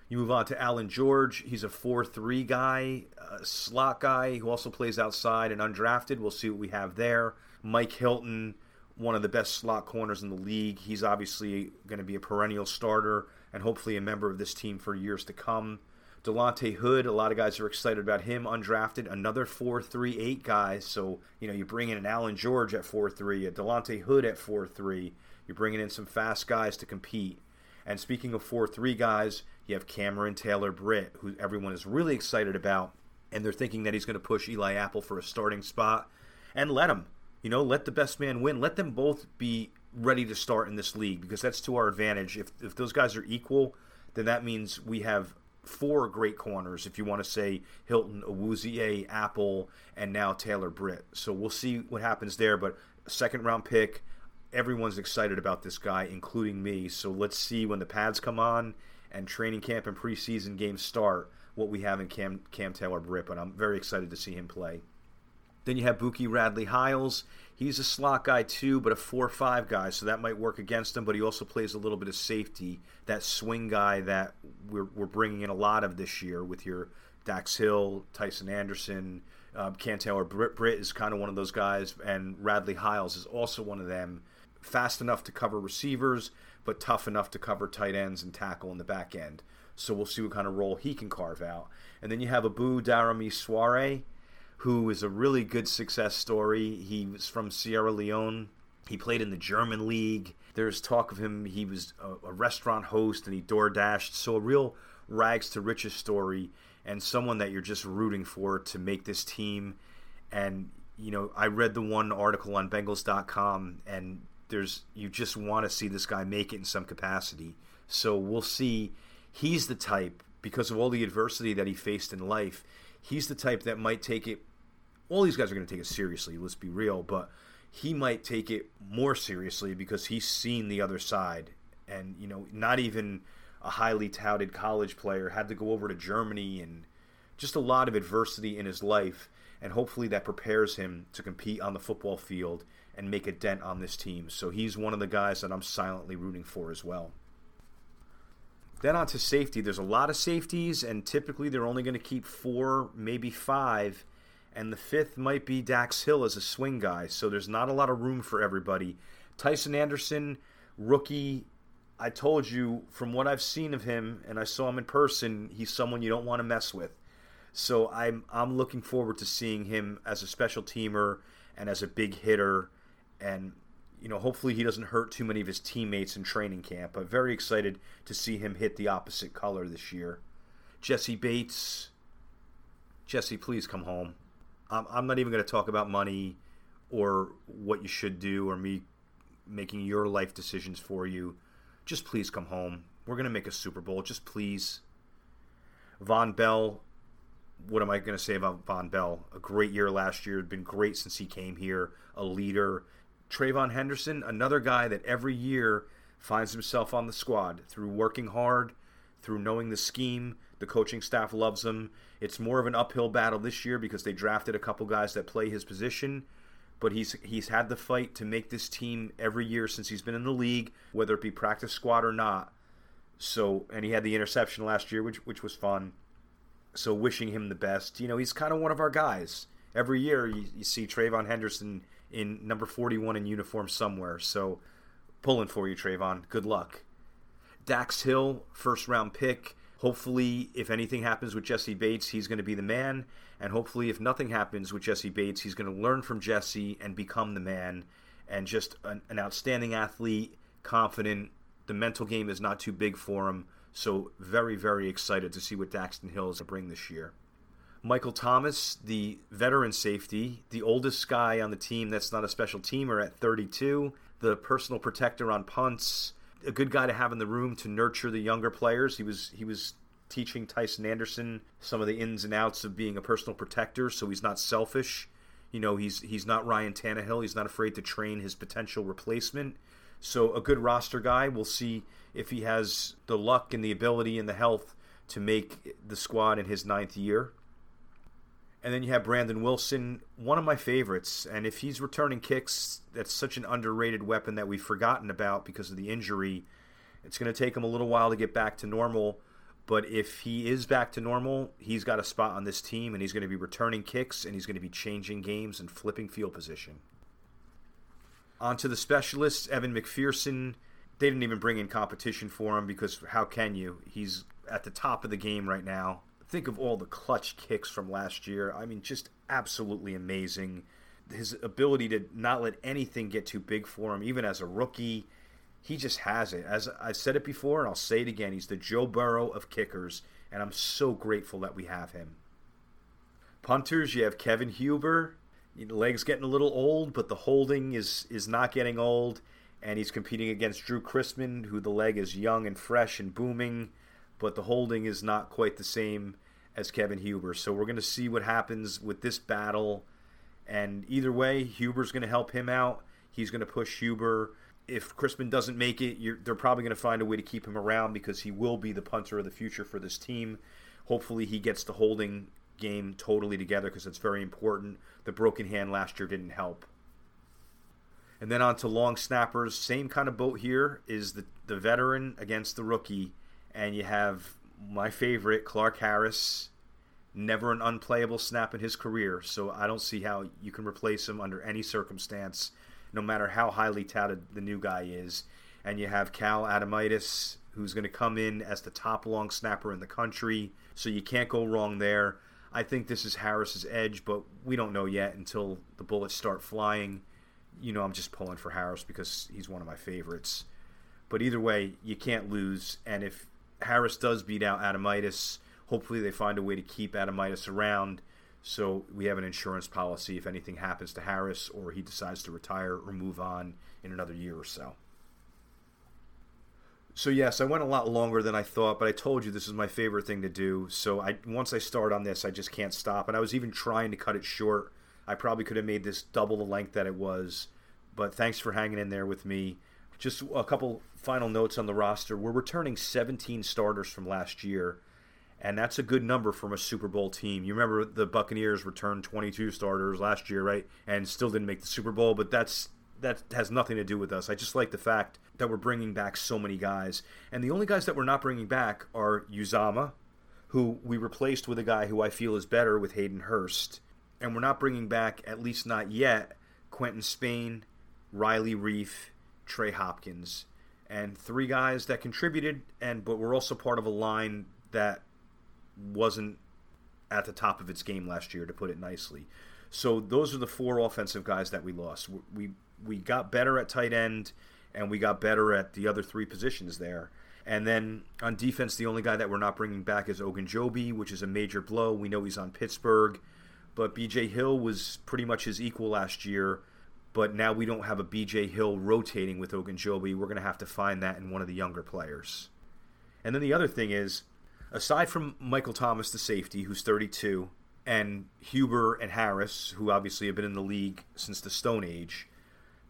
You move on to Allan George. He's a 4 3 guy, slot guy who also plays outside and undrafted. We'll see what we have there. Mike Hilton, one of the best slot corners in the league. He's obviously going to be a perennial starter and hopefully a member of this team for years to come. Delonte Hood, a lot of guys are excited about him, undrafted, another 4-3-8 guy. So, you know, you bring in an Allan George at 4-3, a Delonte Hood at 4-3. You're bringing in some fast guys to compete. And speaking of 4-3 guys, you have Cameron Taylor Britt, who everyone is really excited about. And they're thinking that he's going to push Eli Apple for a starting spot. And let him. You know, let the best man win. Let them both be ready to start in this league because that's to our advantage. If, if those guys are equal, then that means we have four great corners, if you want to say Hilton, Awuzie, Apple, and now Taylor Britt. So we'll see what happens there. But second round pick, everyone's excited about this guy, including me. So let's see when the pads come on and training camp and preseason games start what we have in Cam, Cam Taylor Britt. But I'm very excited to see him play. Then you have Buki Radley Hiles. He's a slot guy too, but a 4 5 guy, so that might work against him. But he also plays a little bit of safety, that swing guy that we're, we're bringing in a lot of this year with your Dax Hill, Tycen Anderson, um, Cam Taylor Britt, Britt is kind of one of those guys, and Radley Hiles is also one of them. Fast enough to cover receivers, but tough enough to cover tight ends and tackle in the back end. So we'll see what kind of role he can carve out. And then you have Abu Daramy-Swaray who is a really good success story. He was from Sierra Leone. He played in the German league. There's talk of him. He was a, a restaurant host and he door dashed. So a real rags to riches story and someone that you're just rooting for to make this team. And you know, I read the one article on Bengals.com, and there's you just want to see this guy make it in some capacity. So we'll see. He's the type because of all the adversity that he faced in life. He's the type that might take it all these guys are going to take it seriously. Let's be real, but he might take it more seriously because he's seen the other side, and you know, not even a highly touted college player had to go over to Germany and just a lot of adversity in his life, and hopefully that prepares him to compete on the football field and make a dent on this team. So he's one of the guys that I'm silently rooting for as well. Then on to safety. There's a lot of safeties, and typically they're only going to keep four, maybe five and the fifth might be Dax Hill as a swing guy. So there's not a lot of room for everybody. Tycen Anderson, rookie. I told you from what I've seen of him, and I saw him in person, he's someone you don't want to mess with. So I'm I'm looking forward to seeing him as a special teamer and as a big hitter, and you know hopefully he doesn't hurt too many of his teammates in training camp. I'm very excited to see him hit the opposite color this year. Jessie Bates, Jessie, please come home. I'm, I'm not even going to talk about money or what you should do or me making your life decisions for you. Just please come home. We're going to make a Super Bowl. Just please. Vonn Bell, what am I going to say about Vonn Bell? A great year last year, been great since he came here, a leader. Trayvon Henderson, another guy that every year finds himself on the squad through working hard, through knowing the scheme. The coaching staff loves him. It's more of an uphill battle this year because they drafted a couple guys that play his position, but he's he's had the fight to make this team every year since he's been in the league, whether it be practice squad or not. So, and he had the interception last year, which which was fun. So, wishing him the best. You know, he's kind of one of our guys. Every year, you, you see Trayvon Henderson in number 41 in uniform somewhere. So, pulling for you, Trayvon. Good luck. Dax Hill, first round pick. Hopefully, if anything happens with Jessie Bates, he's going to be the man. And hopefully, if nothing happens with Jessie Bates, he's going to learn from Jessie and become the man. And just an, an outstanding athlete, confident. The mental game is not too big for him. So, very, very excited to see what Daxton Hill is to bring this year. Michael Thomas, the veteran safety, the oldest guy on the team that's not a special teamer at 32, the personal protector on punts, a good guy to have in the room to nurture the younger players. He was he was teaching Tycen Anderson some of the ins and outs of being a personal protector, so he's not selfish. You know, he's he's not Ryan Tannehill. He's not afraid to train his potential replacement. So a good roster guy. We'll see if he has the luck and the ability and the health to make the squad in his ninth year. And then you have Brandon Wilson, one of my favorites. And if he's returning kicks, that's such an underrated weapon that we've forgotten about because of the injury. It's going to take him a little while to get back to normal. But if he is back to normal, he's got a spot on this team and he's going to be returning kicks and he's going to be changing games and flipping field position. On to the specialists, Evan McPherson. They didn't even bring in competition for him because how can you? He's at the top of the game right now think of all the clutch kicks from last year. I mean, just absolutely amazing. His ability to not let anything get too big for him, even as a rookie, he just has it. As I said it before, and I'll say it again, he's the Joe Burrow of kickers, and I'm so grateful that we have him. Punters, you have Kevin Huber. Leg's getting a little old, but the holding is is not getting old, and he's competing against Drew Chrisman, who the leg is young and fresh and booming but the holding is not quite the same as Kevin Huber. So we're going to see what happens with this battle. And either way, Huber's going to help him out. He's going to push Huber. If Chrisman doesn't make it, they're probably going to find a way to keep him around because he will be the punter of the future for this team. Hopefully, he gets the holding game totally together because it's very important. The broken hand last year didn't help. And then on to long snappers. Same kind of boat here is the, the veteran against the rookie and you have my favorite Clark Harris, never an unplayable snap in his career. So I don't see how you can replace him under any circumstance, no matter how highly touted the new guy is. And you have Cal Adomitis, who's going to come in as the top long snapper in the country. So you can't go wrong there. I think this is Harris's edge, but we don't know yet until the bullets start flying. You know, I'm just pulling for Harris because he's one of my favorites. But either way, you can't lose. And if Harris does beat out Adomitis. Hopefully, they find a way to keep Adomitis around so we have an insurance policy if anything happens to Harris or he decides to retire or move on in another year or so. So yes, I went a lot longer than I thought, but I told you this is my favorite thing to do. So I once I start on this, I just can't stop. And I was even trying to cut it short. I probably could have made this double the length that it was, but thanks for hanging in there with me. Just a couple final notes on the roster. We're returning 17 starters from last year, and that's a good number from a Super Bowl team. You remember the Buccaneers returned 22 starters last year, right? And still didn't make the Super Bowl, but that's that has nothing to do with us. I just like the fact that we're bringing back so many guys. And the only guys that we're not bringing back are Uzomah, who we replaced with a guy who I feel is better with Hayden Hurst. And we're not bringing back, at least not yet, Quinton Spain, Riley Reiff, Trey Hopkins, and three guys that contributed, and but were also part of a line that wasn't at the top of its game last year, to put it nicely. So those are the four offensive guys that we lost. We we got better at tight end, and we got better at the other three positions there. And then on defense, the only guy that we're not bringing back is Ogunjobi, which is a major blow. We know he's on Pittsburgh, but B.J. Hill was pretty much his equal last year but now we don't have a BJ Hill rotating with Ogunjobi. We're going to have to find that in one of the younger players. And then the other thing is, aside from Michael Thomas, the safety, who's 32, and Huber and Harris, who obviously have been in the league since the Stone Age,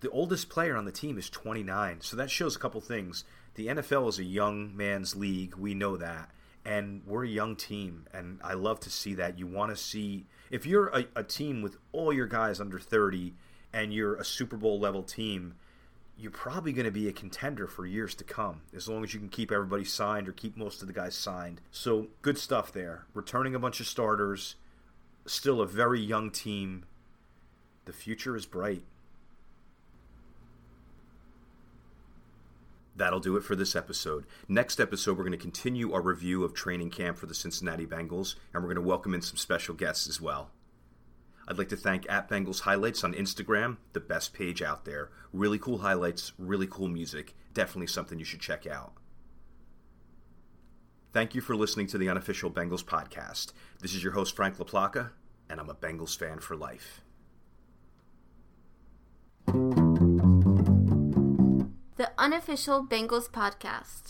the oldest player on the team is 29. So that shows a couple things. The NFL is a young man's league. We know that. And we're a young team. And I love to see that. You want to see, if you're a, a team with all your guys under 30 and you're a Super Bowl level team, you're probably going to be a contender for years to come as long as you can keep everybody signed or keep most of the guys signed. So good stuff there. Returning a bunch of starters, still a very young team. The future is bright. That'll do it for this episode. Next episode, we're going to continue our review of training camp for the Cincinnati Bengals, and we're going to welcome in some special guests as well. I'd like to thank at Bengals Highlights on Instagram, the best page out there. Really cool highlights, really cool music. Definitely something you should check out. Thank you for listening to the unofficial Bengals podcast. This is your host, Frank LaPlaca, and I'm a Bengals fan for life. The unofficial Bengals podcast.